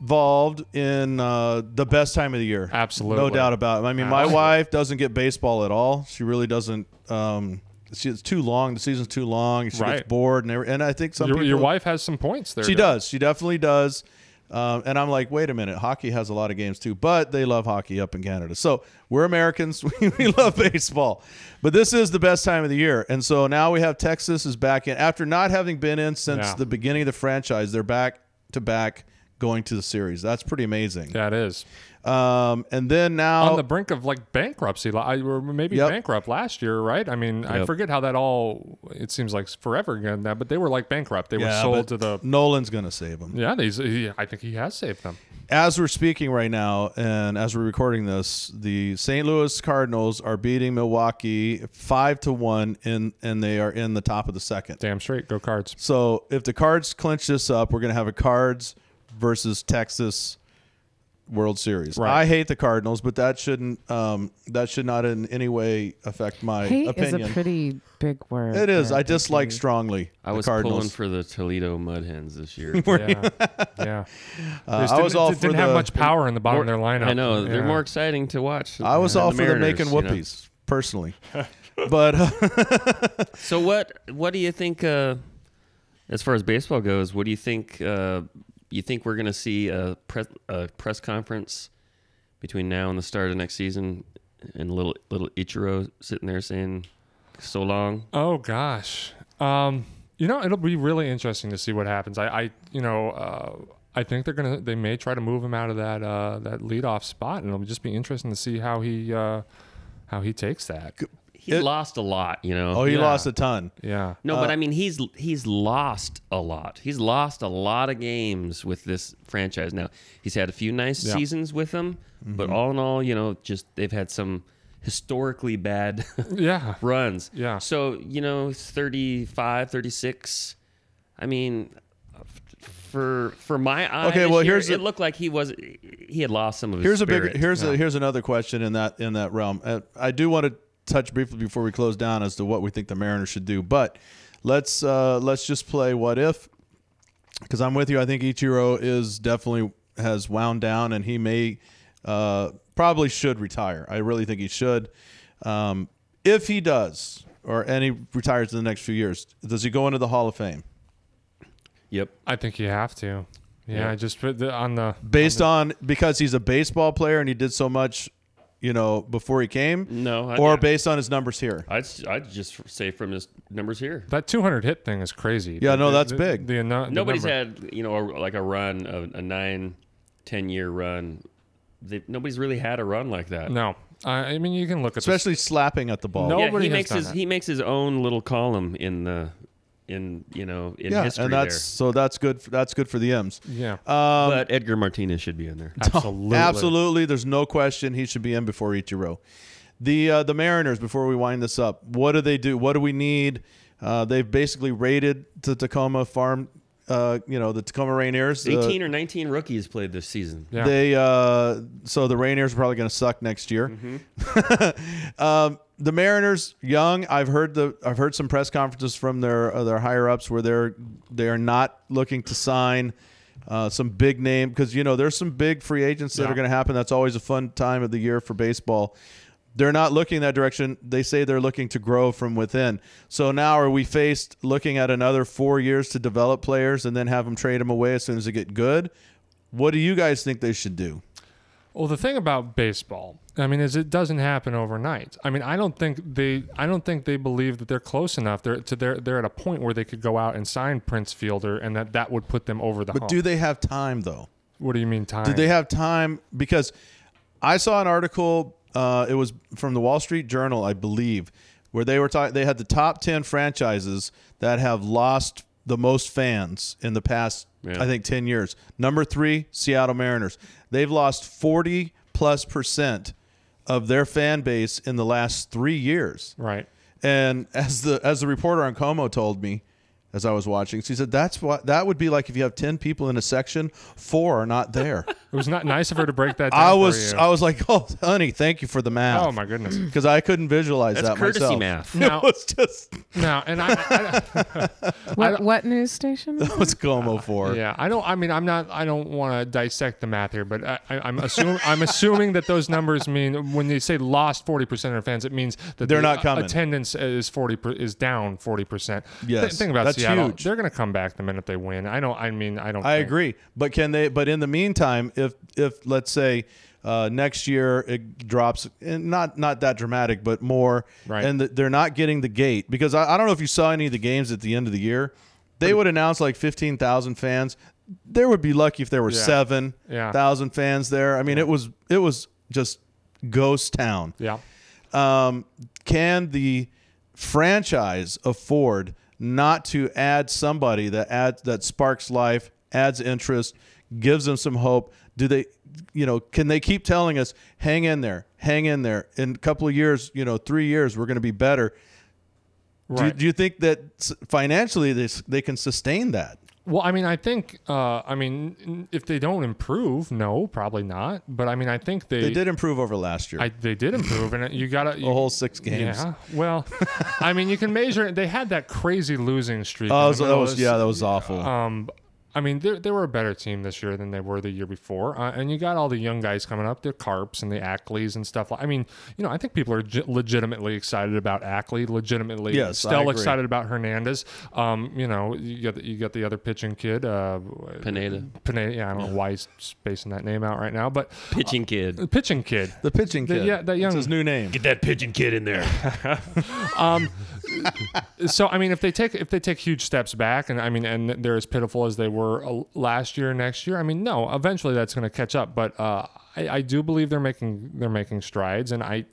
involved in uh, the best time of the year. Absolutely. no doubt about it. I mean, my wife doesn't get baseball at all. She really doesn't. Um, she, it's too long. The season's too long. She Right. gets bored, and every, and I think some your, people. your wife has some points there. She does. She definitely does. Um, and I'm like, wait a minute. Hockey has a lot of games too, but they love hockey up in Canada. So we're Americans. We, we love baseball. But this is the best time of the year. And so now we have Texas is back in. After not having been in since Yeah. the beginning of the franchise, they're back to back going to the series. That's pretty amazing. That is Um, and then now. on the brink of like bankruptcy, I- or maybe Yep. bankrupt last year, right? I mean, I forget how that all. It seems like forever again now, but they were like bankrupt. They were sold to the. Nolan's going to save them. Yeah, he's, he, I think he has saved them. as we're speaking right now, and as we're recording this, the St. Louis Cardinals are beating Milwaukee five to one, in and they are in the top of the second. Damn straight, go Cards. So if the Cards clinch this up, we're going to have a Cards versus Texas World Series. Right. I hate the Cardinals, but that shouldn't um, that should not in any way affect my Hate opinion. is a pretty big word. it is. I dislike Dickie. strongly. I the was Cardinals. pulling for the Toledo Mud Hens this year. Yeah, yeah. Uh, They just I was didn't- all didn't for have the- much power in the bottom of their lineup. I know they're more exciting to watch. I was all the for the Mariners, making you know? whoopies personally, but. Uh, So what what do you think uh, as far as baseball goes? What do you think? Uh, you think we're going to see a press a press conference between now and the start of next season, and little little Ichiro sitting there saying, "So long." Oh gosh. Um, you know, it'll be really interesting to see what happens. I, I you know, uh, I think they're gonna they may try to move him out of that uh, that leadoff spot, and it'll just be interesting to see how he uh, how he takes that. He It- lost a lot, you know. oh, he Yeah. lost a ton. Yeah. No, Uh, but I mean he's he's lost a lot. He's lost a lot of games with this franchise. Now he's had a few nice Yeah. seasons with them, but all in all, you know, just they've had some historically bad Yeah. runs. Yeah. So you know, 35, 36. I mean, for for my eyes, Okay, well, here, here's it looked like he was he had lost some of his. Here's a spirit. big. Here's a, here's another question in that in that realm. Uh, I do want to touch briefly before we close down as to what we think the Mariners should do, but let's uh, let's just play what if because I'm with you. I think Ichiro is definitely has wound down, and he may uh, probably should retire. I really think he should. Um, if he does, or and he retires in the next few years, does he go into the Hall of Fame Yep. I think you have to. Yeah, Yeah. I just put the, on the based on because he's a baseball player and he did so much, you know, before he came, No. I, or yeah. based on his numbers here? I'd I'd just say from his numbers here. that 200 hit thing is crazy. Yeah, The- no, that's the- big. The, the, Nobody's number- had you know a, like a run of a nine, ten year run. They, nobody's really had a run like that. No, I, I mean you can look at Especially slapping at the ball. No. Yeah, Nobody he has makes done his that. he makes his own little column in the in you know in yeah, history and that's there. so that's good. for, That's good for the M's. Yeah, Um, but Edgar Martinez should be in there. absolutely, absolutely, there's no question he should be in before Ichiro. The uh, the Mariners. Before we wind this up, what do they do? What do we need? Uh, they've basically raided the Tacoma farm. Uh, you know the Tacoma Rainiers. Uh, Eighteen or nineteen rookies played this season. Yeah. They uh, so the Rainiers are probably going to suck next year. Mm-hmm. um, the Mariners, young. I've heard the I've heard some press conferences from their uh, their higher ups where they're they are not looking to sign uh, some big name because you know there's some big free agents that Yeah. are going to happen. That's always a fun time of the year for baseball. They're not looking that direction. They say they're looking to grow from within. So now are we faced looking at another four years to develop players and then have them trade them away as soon as they get good? What do you guys think they should do? Well, the thing about baseball, I mean, is it doesn't happen overnight. I mean, I don't think they, I don't think they believe that they're close enough. They're to they're they're at a point where they could go out and sign Prince Fielder, and that that would put them over the But hump. do they have time though? what do you mean time? Do they have time? Because I saw an article. Uh, it was from the Wall Street Journal, I believe, where they were talking. They had the top ten franchises that have lost the most fans in the past, Yeah. I think, ten years. Number three, Seattle Mariners. They've lost forty plus percent of their fan base in the last three years. Right. And as the as the reporter on KOMO told me, as I was watching, she said that's what that would be like if you have ten people in a section, four are not there. It was not nice of her to break that down. I for was you. I was like, oh, honey, thank you for the math. Oh my goodness. because I couldn't visualize That's that courtesy myself. math. Now- it was just No, and I, I, What, what news station? that was KOMO for. yeah, I don't. I mean, I'm not. I don't want to dissect the math here, but I, I, I'm assuming. I'm assuming that those numbers mean when they say lost 40 percent of their fans, it means that They're the not coming. Attendance is 40 per, is down 40 percent. Yes, think about that's Seattle. huge. They're going to come back the minute they win. I don't. I mean, I don't. I think- agree, but can they? But in the meantime, if if let's say uh, next year it drops, and not not that dramatic, but more, Right. and th- they're not getting the gate because I, I don't know if you saw any of the games at the end of the year. They would announce like fifteen thousand fans. There would be lucky if there were Yeah. seven Yeah. fans there. I mean, it was it was just ghost town. Yeah. um, can the franchise afford not to add somebody that adds that sparks life, adds interest, gives them some hope? Do they, you know, can they keep telling us, hang in there, hang in there? In a couple of years, you know, three years, we're going to be better. Do, you, Right. do you think that financially they, they can sustain that? Well, I mean, I think. Uh, I mean, if they don't improve, no, probably not. But I mean, I think they They did improve over last year. I, they did improve, and you got a whole six games. Yeah. Well, I mean, you can measure. They had that crazy losing streak. Oh, so that was yeah, that was awful. Um, I mean, they they were a better team this year than they were the year before, uh, and you got all the young guys coming up, the Carps and the Ackleys and stuff. I mean, you know, I think people are ge- legitimately excited about Ackley, legitimately Yes, still excited about Hernandez. Um, you know, you got the, you got the other pitching kid, uh, Pineda. Pineda. Yeah, I don't know why he's spacing that name out right now, but Pitching kid. the pitching kid. the pitching the- kid. yeah, that young- It's his new name. Get that pitching kid in there. so I mean, if they take if they take huge steps back, and I mean, and they're as pitiful as they were uh, last year, next year, I mean, no, eventually that's going to catch up. But uh, I, I do believe they're making they're making strides, and I,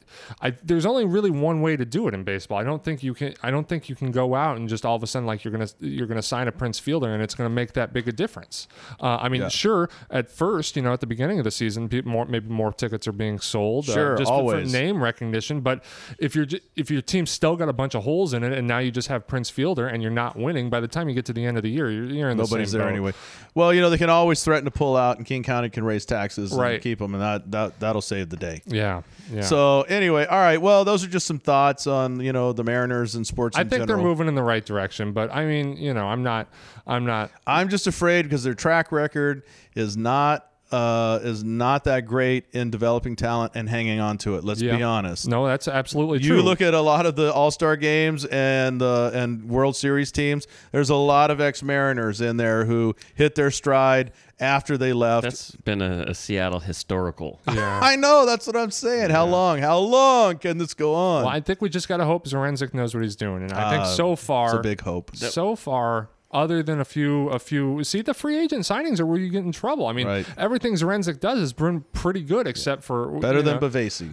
I there's only really one way to do it in baseball. I don't think you can I don't think you can go out and just all of a sudden like you're gonna you're gonna sign a Prince Fielder and it's going to make that big a difference. Uh, I mean, Yeah. sure, at first, you know, at the beginning of the season, people more maybe more tickets are being sold, Sure, uh, just for- always. for name recognition. But if you're if your team's still got a bunch of holes in it, and now you just have Prince Fielder and you're not winning, by the time you get to the end of the year, you're, you're in the Nobody's there boat. anyway. Well, you know they can always threaten to pull out, and King County can raise taxes and Right. keep them, and that, that that'll save the day. Yeah, yeah. So anyway, all right. Well, those are just some thoughts on you know the Mariners and sports. I in think general. they're moving in the right direction, but I mean, you know, I'm not, I'm not. I'm just afraid because their track record is not uh, is not that great in developing talent and hanging on to it. Let's Yeah. be honest. No, that's absolutely You true. You look at a lot of the All Star games and uh, and World Series teams. There's a lot of ex Mariners in there who hit their stride after they left. That's been a, a Seattle historical. yeah. I know. That's what I'm saying. How long? How long can this go on? Well, I think we just got to hope Zduriencik knows what he's doing, and I think Uh, so far, it's a big hope. so far, other than a few, a few. See, the free agent signings are where you get in trouble. I mean, Right. everything Zduriencik does has been pretty good, except for Better than know.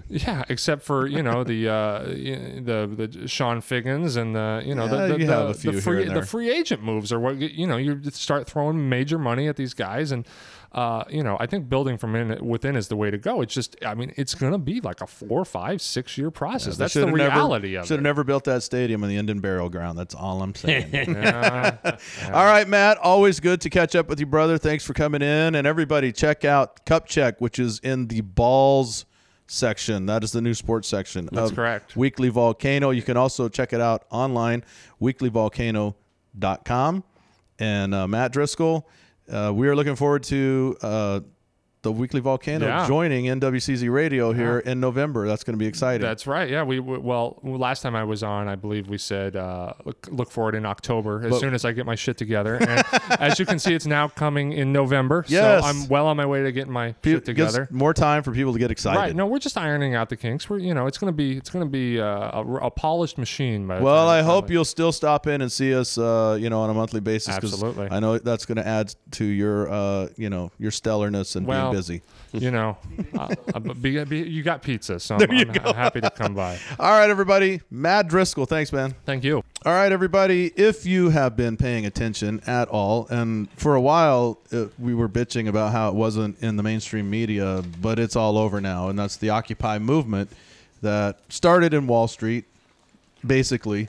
Yeah, except for you know the uh, the the Chone Figgins and the you know Yeah, the the, you the, have a few the free the free agent moves are what you know you start throwing major money at these guys and uh, you know I think building from in, within is the way to go. It's just I mean it's gonna be like a four, five, six year process. That's the reality of it. Should have never built that stadium in the Indian Burial Ground. That's all I'm saying. Yeah. All right, Matt. Always good to catch up with you, brother. Thanks for coming in. And everybody, check out Cup Check, which is in the balls section. That is the new sports section. That's of correct. Weekly Volcano. You can also check it out online, weeklyvolcano.com. And uh, Matt Driscoll, uh, we are looking forward to uh, the Weekly Volcano Yeah. joining NWCZ Radio here in November. That's going to be exciting. That's right. Yeah, we we- well last time I was on, I believe we said uh, look, look for it in October as But- soon as I get my shit together. And as you can see, it's now coming in November. Yes. So I'm well on my way to getting my Pe- shit together. more time for people to get excited. Right. No, we're just ironing out the kinks. We're you know it's gonna be it's gonna be uh, a, a polished machine. By Well, I hope finally- you'll still stop in and see us, uh, you know, on a monthly basis. Absolutely. I know that's going to add to your, uh, you know, your stellarness and Well, being busy. You know, uh, uh, be, be, you got pizza, so I'm, I'm, I'm happy to come by. All right, everybody. Matt Driscoll. Thanks, man. Thank you. All right, everybody. If you have been paying attention at all, and for a while uh, we were bitching about how it wasn't in the mainstream media, but it's all over now, and that's the Occupy movement that started in Wall Street, basically,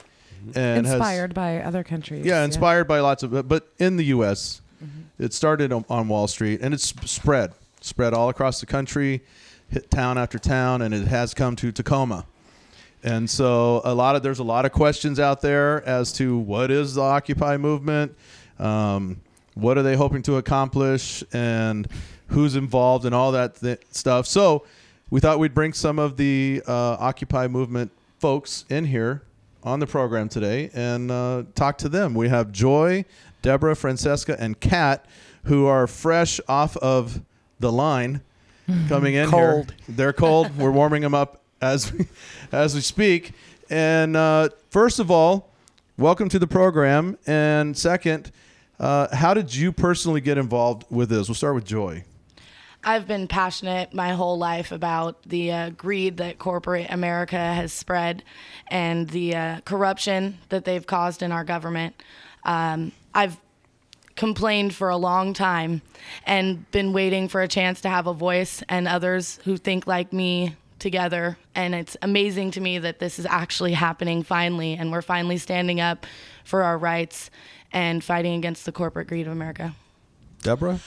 and has- Inspired by other countries. yeah, inspired by lots of, but in the U.S., Mm-hmm. it started on, on Wall Street and it's spread, spread all across the country, hit town after town, and it has come to Tacoma. And so a lot of there's a lot of questions out there as to what is the Occupy movement, um, what are they hoping to accomplish, and who's involved and all that th- stuff. So we thought we'd bring some of the uh, Occupy movement folks in here on the program today and uh, talk to them. We have Joy, Deborah, Francesca, and Kat, who are fresh off of the line coming in Cold. here. They're cold. We're warming them up as we, as we speak. And uh, first of all, welcome to the program. And second, uh, how did you personally get involved with this? We'll start with Joy. I've been passionate my whole life about the uh, greed that corporate America has spread and the uh, corruption that they've caused in our government. Um, I've complained for a long time and been waiting for a chance to have a voice and others who think like me together. And it's amazing to me that this is actually happening finally, and we're finally standing up for our rights and fighting against the corporate greed of America. Deborah?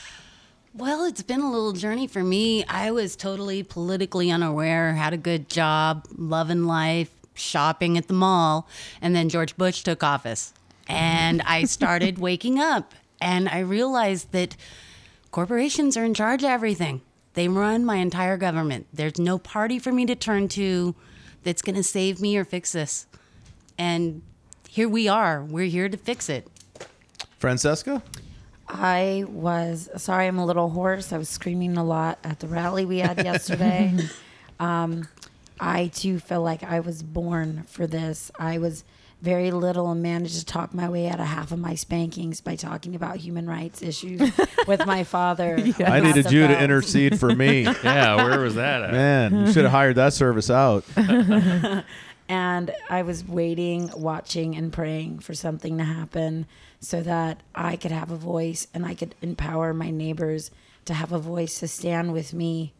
Well, it's been a little journey for me. I was totally politically unaware, had a good job, loving life, shopping at the mall, and then George Bush took office. And I started waking up and I realized that corporations are in charge of everything. They run my entire government. There's no party for me to turn to that's going to save me or fix this. And here we are. We're here to fix it. Francesca? I was sorry, I'm a little hoarse. I was screaming a lot at the rally we had yesterday. um, I too feel like I was born for this. I was very little and managed to talk my way out of half of my spankings by talking about human rights issues with my father. I needed you to intercede for me. Yeah, where was that at? Man, you should have hired that service out. and I was waiting, watching, and praying for something to happen so that I could have a voice and I could empower my neighbors to have a voice to stand with me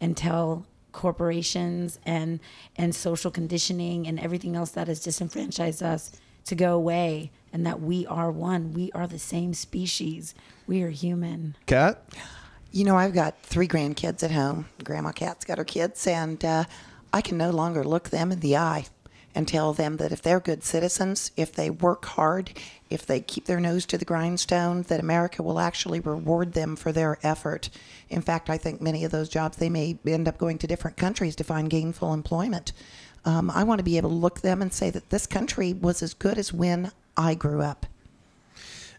and tell corporations and and social conditioning and everything else that has disenfranchised us to go away and that we are one we are the same species we are human Cat? You know, I've got three grandkids at home. Grandma Cat's got her kids, and uh, I can no longer look them in the eye and tell them that if they're good citizens, if they work hard, if they keep their nose to the grindstone, that America will actually reward them for their effort. In fact, I think many of those jobs they may end up going to different countries to find gainful employment. Um, I want to be able to look them and say that this country was as good as when I grew up.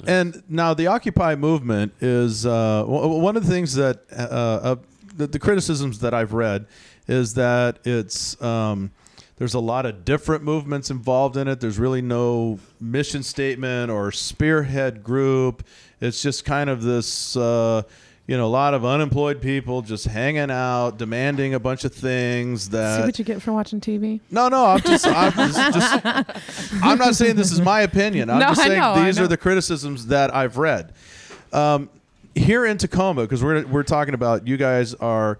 And now the Occupy movement is uh, one of the things that uh, uh, the, the criticisms that I've read is that it's um, there's a lot of different movements involved in it. There's really no mission statement or spearhead group. It's just kind of this. Uh, you know, a lot of unemployed people just hanging out, demanding a bunch of things that. See what you get for watching TV. no, no, I'm just, I'm just, just- I'm not saying this is my opinion. I'm No, just saying know, these are the criticisms that I've read. Um, here in Tacoma, because we're we're talking about you guys are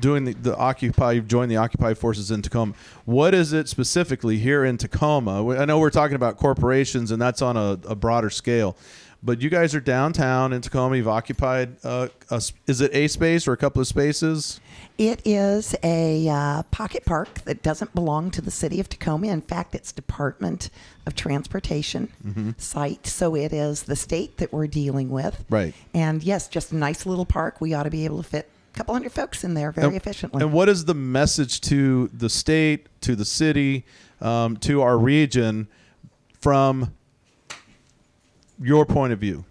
doing the, the Occupy. You've joined the Occupy forces in Tacoma. What is it specifically here in Tacoma? I know we're talking about corporations, and that's on a, a broader scale. But you guys are downtown in Tacoma. You've occupied. Uh, a is it a space or a couple of spaces? It is a uh, pocket park that doesn't belong to the city of Tacoma. In fact, it's Department of Transportation Mhm. site, so it is the state that we're dealing with. Right. And yes, just a nice little park. We ought to be able to fit couple hundred folks in there very and, efficiently. And what is the message to the state, to the city, um, to our region from your point of view?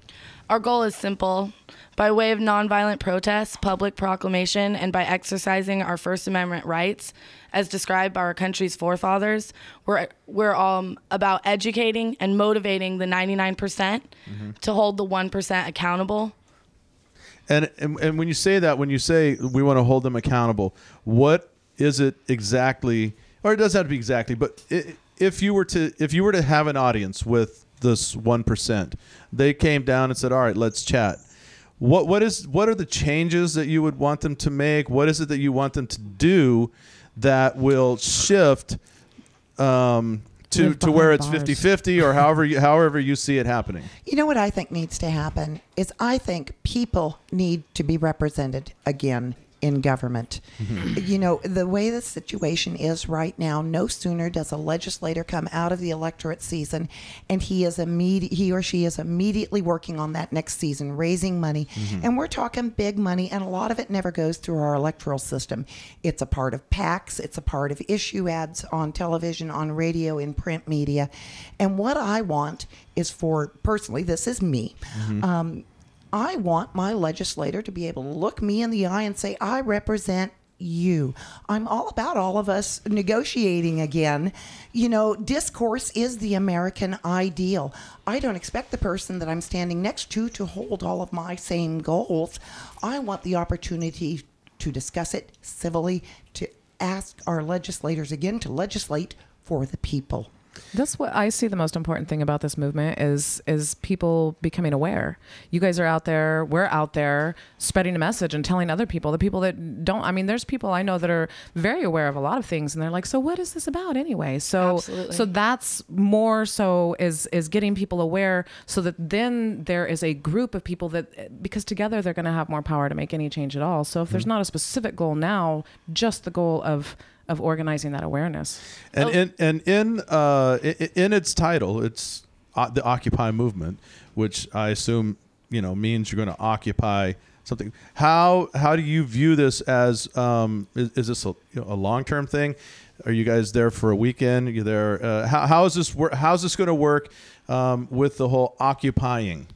Our goal is simple. By way of nonviolent protest, public proclamation, and by exercising our First Amendment rights, as described by our country's forefathers, we're, we're um, about educating and motivating the 99% to hold the 1% accountable. And, and and when you say that, when you say we want to hold them accountable, what is it exactly? Or it doesn't have to be exactly, but i if you were to if you were to have an audience with this one percent, they came down and said, "All right, let's chat." What what is what are the changes that you would want them to make? What is it that you want them to do that will shift um, to to where it's bars. 50-50 or however you, however you see it happening? You know what I think needs to happen is I think people need to be represented again in government. You know, the way the situation is right now, no sooner does a legislator come out of the electorate season and he is immediate he or she is immediately working on that next season, raising money. Mhm. And we're talking big money and a lot of it never goes through our electoral system. It's a part of PACs, it's a part of issue ads on television, on radio, in print media. And what I want is for personally, this is me. Mhm. Um, I want my legislator to be able to look me in the eye and say, I represent you. I'm all about all of us negotiating again. You know, discourse is the American ideal. I don't expect the person that I'm standing next to to hold all of my same goals. I want the opportunity to discuss it civilly, to ask our legislators again to legislate for the people. That's what I see the most important thing about this movement is is people becoming aware. You guys are out there, we're out there spreading a message and telling other people, the people that don't I mean there's people I know that are very aware of a lot of things and they're like, "So what is this about anyway?" So Absolutely. so that's more so is is getting people aware so that then there is a group of people that because together they're going to have more power to make any change at all. So if there's mm-hmm. not a specific goal now, just the goal of of organizing that awareness. And in and in uh, in its title, it's uh, the Occupy movement, which I assume you know means you're going to occupy something. How how do you view this as? Um, is, is this a, you know, a long term thing? Are you guys there for a weekend? You there? Uh, how how is this work? How's this going to work um, with the whole occupying?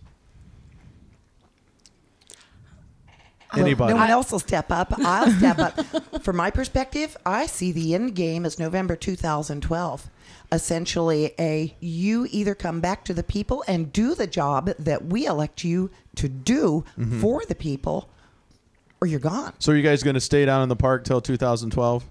Anybody? No one else will step up. I'll step up. From my perspective, I see the end game as November 2012. Essentially, a you either come back to the people and do the job that we elect you to do Mhm. for the people, or you're gone. So are you guys going to stay down in the park till 2012?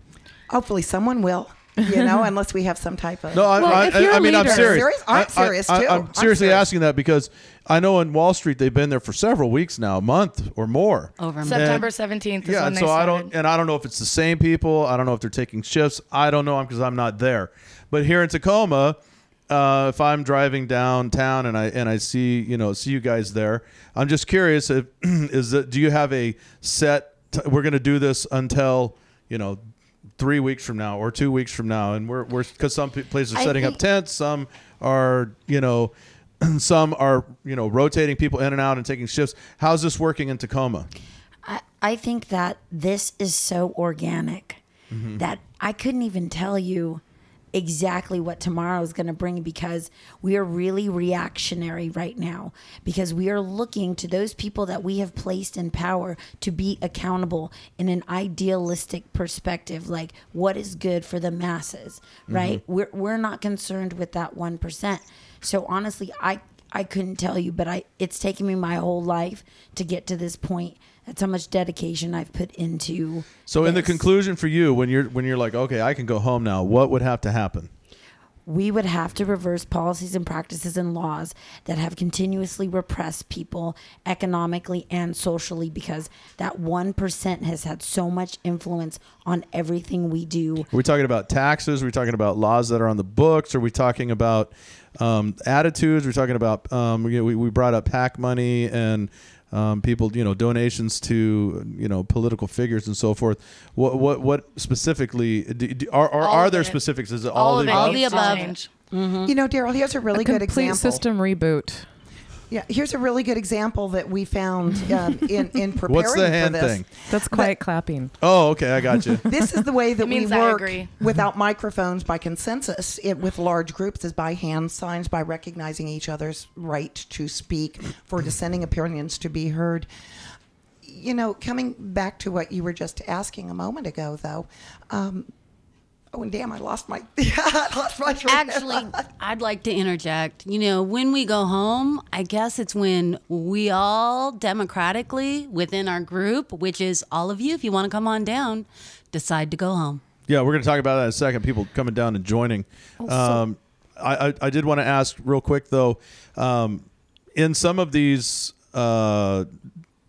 Hopefully, someone will. You know, unless we have some type of No, I, I, I, I mean I'm serious. I'm I- I- serious I, too. I'm I'm seriously serious. asking that because I know in Wall Street they've been there for several weeks now, a month or more. Over And- September 17th yeah, when and they so I don't, and I don't know if it's the same people. I don't know if they're taking shifts. I don't know because I'm not there. But here in Tacoma, uh, if I'm driving downtown and I and I see you know see you guys there, I'm just curious if is that do you have a set? T- we're going to do this until you know three weeks from now or two weeks from now, and we're we're because some places are I setting up tents, some are you know. Some are, you know, rotating people in and out and taking shifts. How's this working in Tacoma? I, I think that this is so organic Mhm. that I couldn't even tell you exactly what tomorrow is going to bring because we are really reactionary right now. Because we are looking to those people that we have placed in power to be accountable in an idealistic perspective like what is good for the masses right? Mhm. we're, we're not concerned with that 1% so honestly i i couldn't tell you but i it's taken me my whole life to get to this point that's how much dedication i've put into So in the this. conclusion for you, when you're when you're like, okay, I can go home now, what would have to happen? we would have to reverse policies and practices and laws that have continuously repressed people economically and socially because that 1% has had so much influence on everything we do. Are we talking about taxes? Are we talking about laws that are on the books? Are we talking about um, attitudes? Are we talking about um, we, we brought up PAC money and um, people, you know, donations to you know political figures and so forth. What what what specifically do, do, are are, are there it. specifics? Is it All all, of the it above? needs to change. You know, Daryl, here's a really a good complete system reboot. Yeah, here's a really good example that we found um, in in preparing What's the hand for this. thing? That's quiet clapping. Oh, okay, I got you. This is the way that we means I work agree. without microphones by consensus it, with large groups is by hand signs by recognizing each other's right to speak for dissenting opinions to be heard. You know, coming back to what you were just asking a moment ago, though. Um, oh, and damn, I lost my, I lost my train Actually. I'd like to interject. You know, when we go home, I guess it's when we all democratically within our group, which is all of you, if you want to come on down, decide to go home. Yeah, we're going to talk about that in a second. People coming down and joining. Also- Um, I, I, I did want to ask real quick though. Um, in some of these, uh,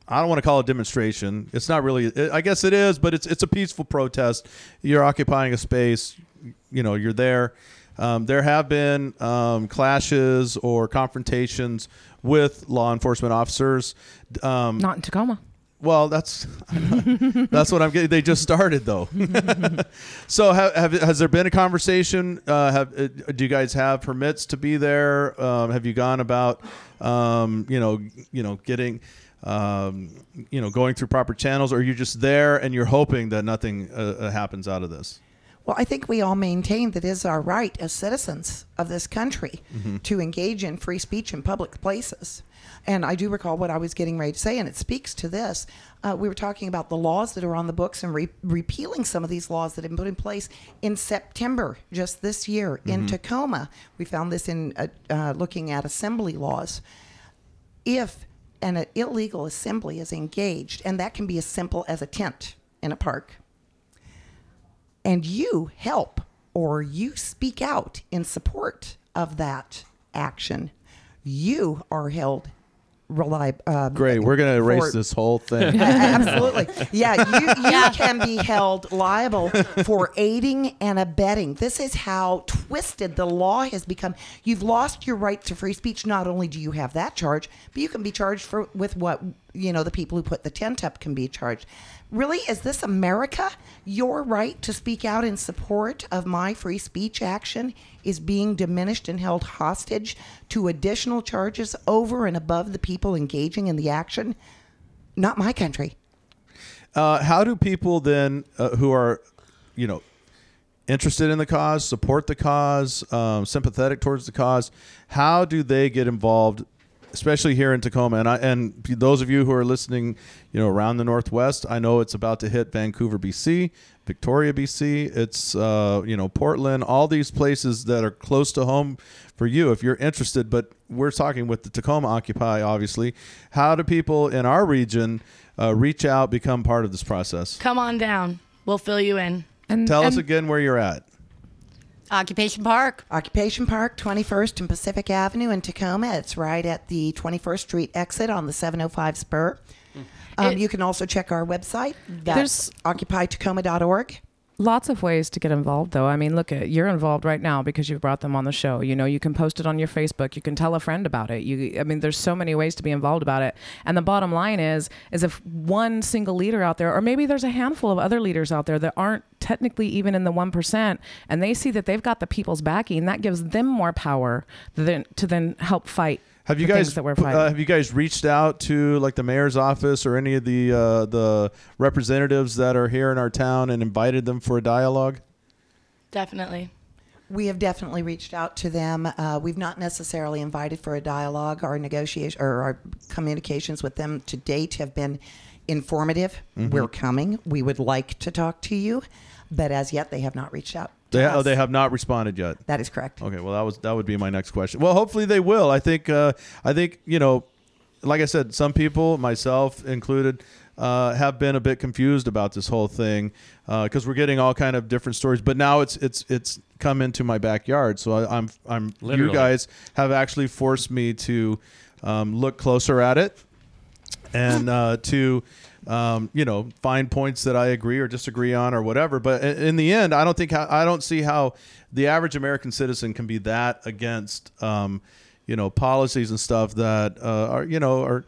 I don't want to call it a demonstration. It's not really. I guess it is, but it's it's a peaceful protest. You're occupying a space. You know, you're there. Um, there have been um, clashes or confrontations with law enforcement officers. Um, Not in Tacoma. well, that's that's what I'm getting. They just started though. so, have, have has there been a conversation? Uh, have uh, do you guys have permits to be there? Um, have you gone about, um, you know, you know, getting, um, you know, going through proper channels, or you're just there and you're hoping that nothing uh, uh, happens out of this? Well, I think we all maintain that it is our right as citizens of this country Mhm. to engage in free speech in public places. And I do recall what I was getting ready to say, and it speaks to this. Uh, we were talking about the laws that are on the books and re- repealing some of these laws that have been put in place in September, just this year, in Mhm. Tacoma. We found this in uh, uh, looking at assembly laws. If an illegal assembly is engaged, and that can be as simple as a tent in a park, and you help or you speak out in support of that action, you are held reliable. Um, Great, we're gonna erase for- this whole thing. Absolutely. Yeah, you, you can be held liable for aiding and abetting. This is how twisted the law has become. You've lost your right to free speech. Not only do you have that charge, but you can be charged for with what you know the people who put the tent up can be charged. Really, is this America? Your right to speak out in support of my free speech action is being diminished and held hostage to additional charges over and above the people engaging in the action? Not my country. Uh, how do people then uh, who are, you know, interested in the cause, support the cause, um, sympathetic towards the cause, how do they get involved? Especially here in Tacoma, and I and those of you who are listening, you know, around the Northwest, I know it's about to hit Vancouver, BC, Victoria, BC. It's uh, you know Portland, all these places that are close to home for you if you're interested. But we're talking with the Tacoma Occupy, obviously. How do people in our region uh, reach out, become part of this process? Come on down. We'll fill you in. And, Tell us again where you're at. Occupation Park. Occupation Park, 21st and Pacific Avenue in Tacoma. It's right at the 21st Street exit on the 705 spur. Um, you can also check our website. That's occupytacoma.org. Lots of ways to get involved, though. I mean, look at you're involved right now because you've brought them on the show. You know, you can post it on your Facebook. You can tell a friend about it. You, I mean, there's so many ways to be involved about it. And the bottom line is, is if one single leader out there, or maybe there's a handful of other leaders out there that aren't technically even in the one percent, and they see that they've got the people's backing, that gives them more power than to then help fight. Have you guys that we're fighting? uh, have you guys reached out to like the mayor's office or any of the uh, the representatives that are here in our town and invited them for a dialogue? Definitely. We have definitely reached out to them. Uh, we've not necessarily invited for a dialogue. Our negotiation or our communications with them to date have been informative. Mhm. We're coming. We would like to talk to you, but as yet they have not reached out. to They oh, us. they have not responded yet. That is correct. Okay, well that was that would be my next question. Well, hopefully they will. I think uh, I think you know, like I said, some people, myself included, uh, have been a bit confused about this whole thing because we're getting all kind of different stories. But now it's it's it's come into my backyard, so I, I'm I'm you guys have actually forced me to um, look closer at it and uh, to um, you know find points that I agree or disagree on or whatever. But in the end, I don't think I don't see how the average American citizen can be that against um, you know policies and stuff that uh, are you know are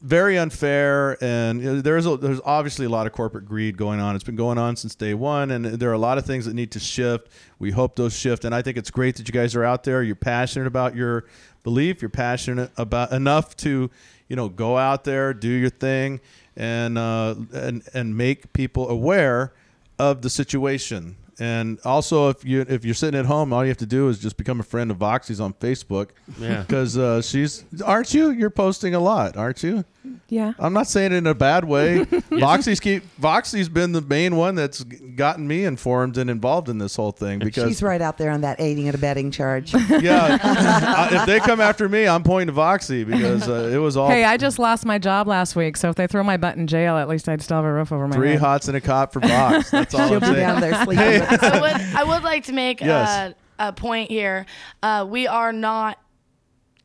very unfair and there's a, there's obviously a lot of corporate greed going on. It's been going on since day one, and there are a lot of things that need to shift. We hope those shift, and I think it's great that you guys are out there. You're passionate about your belief. You're passionate about enough to you know go out there, do your thing, and uh, and and make people aware of the situation. And also, if you if you're sitting at home, all you have to do is just become a friend of Voxy's on Facebook. Yeah. because uh, she's aren't you? You're posting a lot, aren't you? Yeah. I'm not saying it in a bad way. Voxy's keep Voxy's been the main one that's gotten me informed and involved in this whole thing because She's right out there on that aiding and abetting charge. yeah, uh, if they come after me, I'm pointing to Voxy because uh, it was all Hey, I just lost my job last week, so if they throw my butt in jail, at least I'd still have a roof over my three head. hots and a cop for Vox. That's all She'll I'm be saying. down there sleeping Hey. I would I would like to make Yes. uh, a point here. Uh, we are not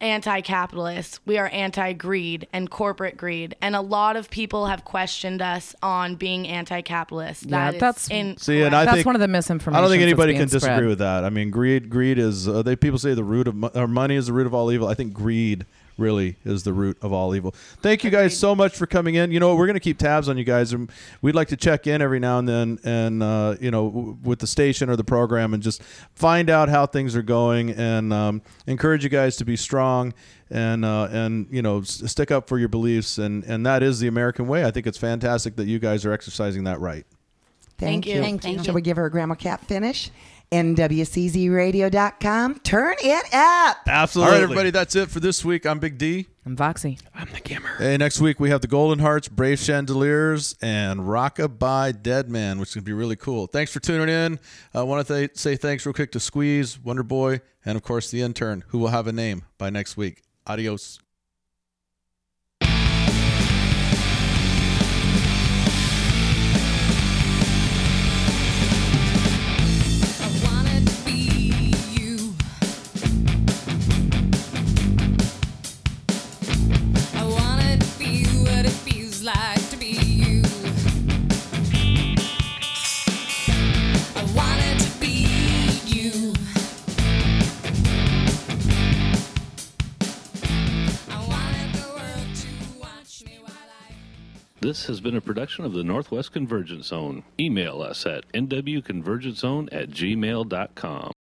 anti-capitalist. We are anti-greed and corporate greed, and a lot of people have questioned us on being anti-capitalist. Yeah, That is in See, and I That's think one of the misinformation. I don't think anybody being can disagree spread. with that. I mean, greed greed is uh, they people say the root of mo- or money is the root of all evil. I think greed really is the root of all evil. Thank you guys so much for coming in. You know, we're going to keep tabs on you guys and we'd like to check in every now and then and uh, you know, w- with the station or the program and just find out how things are going and um, encourage you guys to be strong and uh, and you know, s- stick up for your beliefs and and that is the American way. I think it's fantastic that you guys are exercising that right. Thank, Thank you. Thank you. Shall we give her a Grandma Cat finish? NWCZRadio.com. Turn it up. Absolutely. All right, everybody, that's it for this week. I'm Big D. I'm Voxy. I'm the Gimmer. Hey, next week we have the Golden Hearts, Brave Chandeliers, and Rockabye Dead Man, which is going to be really cool. Thanks for tuning in. I want to th- say thanks real quick to Squeeze, Wonder Boy, and of course the intern, who will have a name by next week. Adios. This has been a production of the Northwest Convergence Zone. Email us at nwconvergencezone at gmail.com.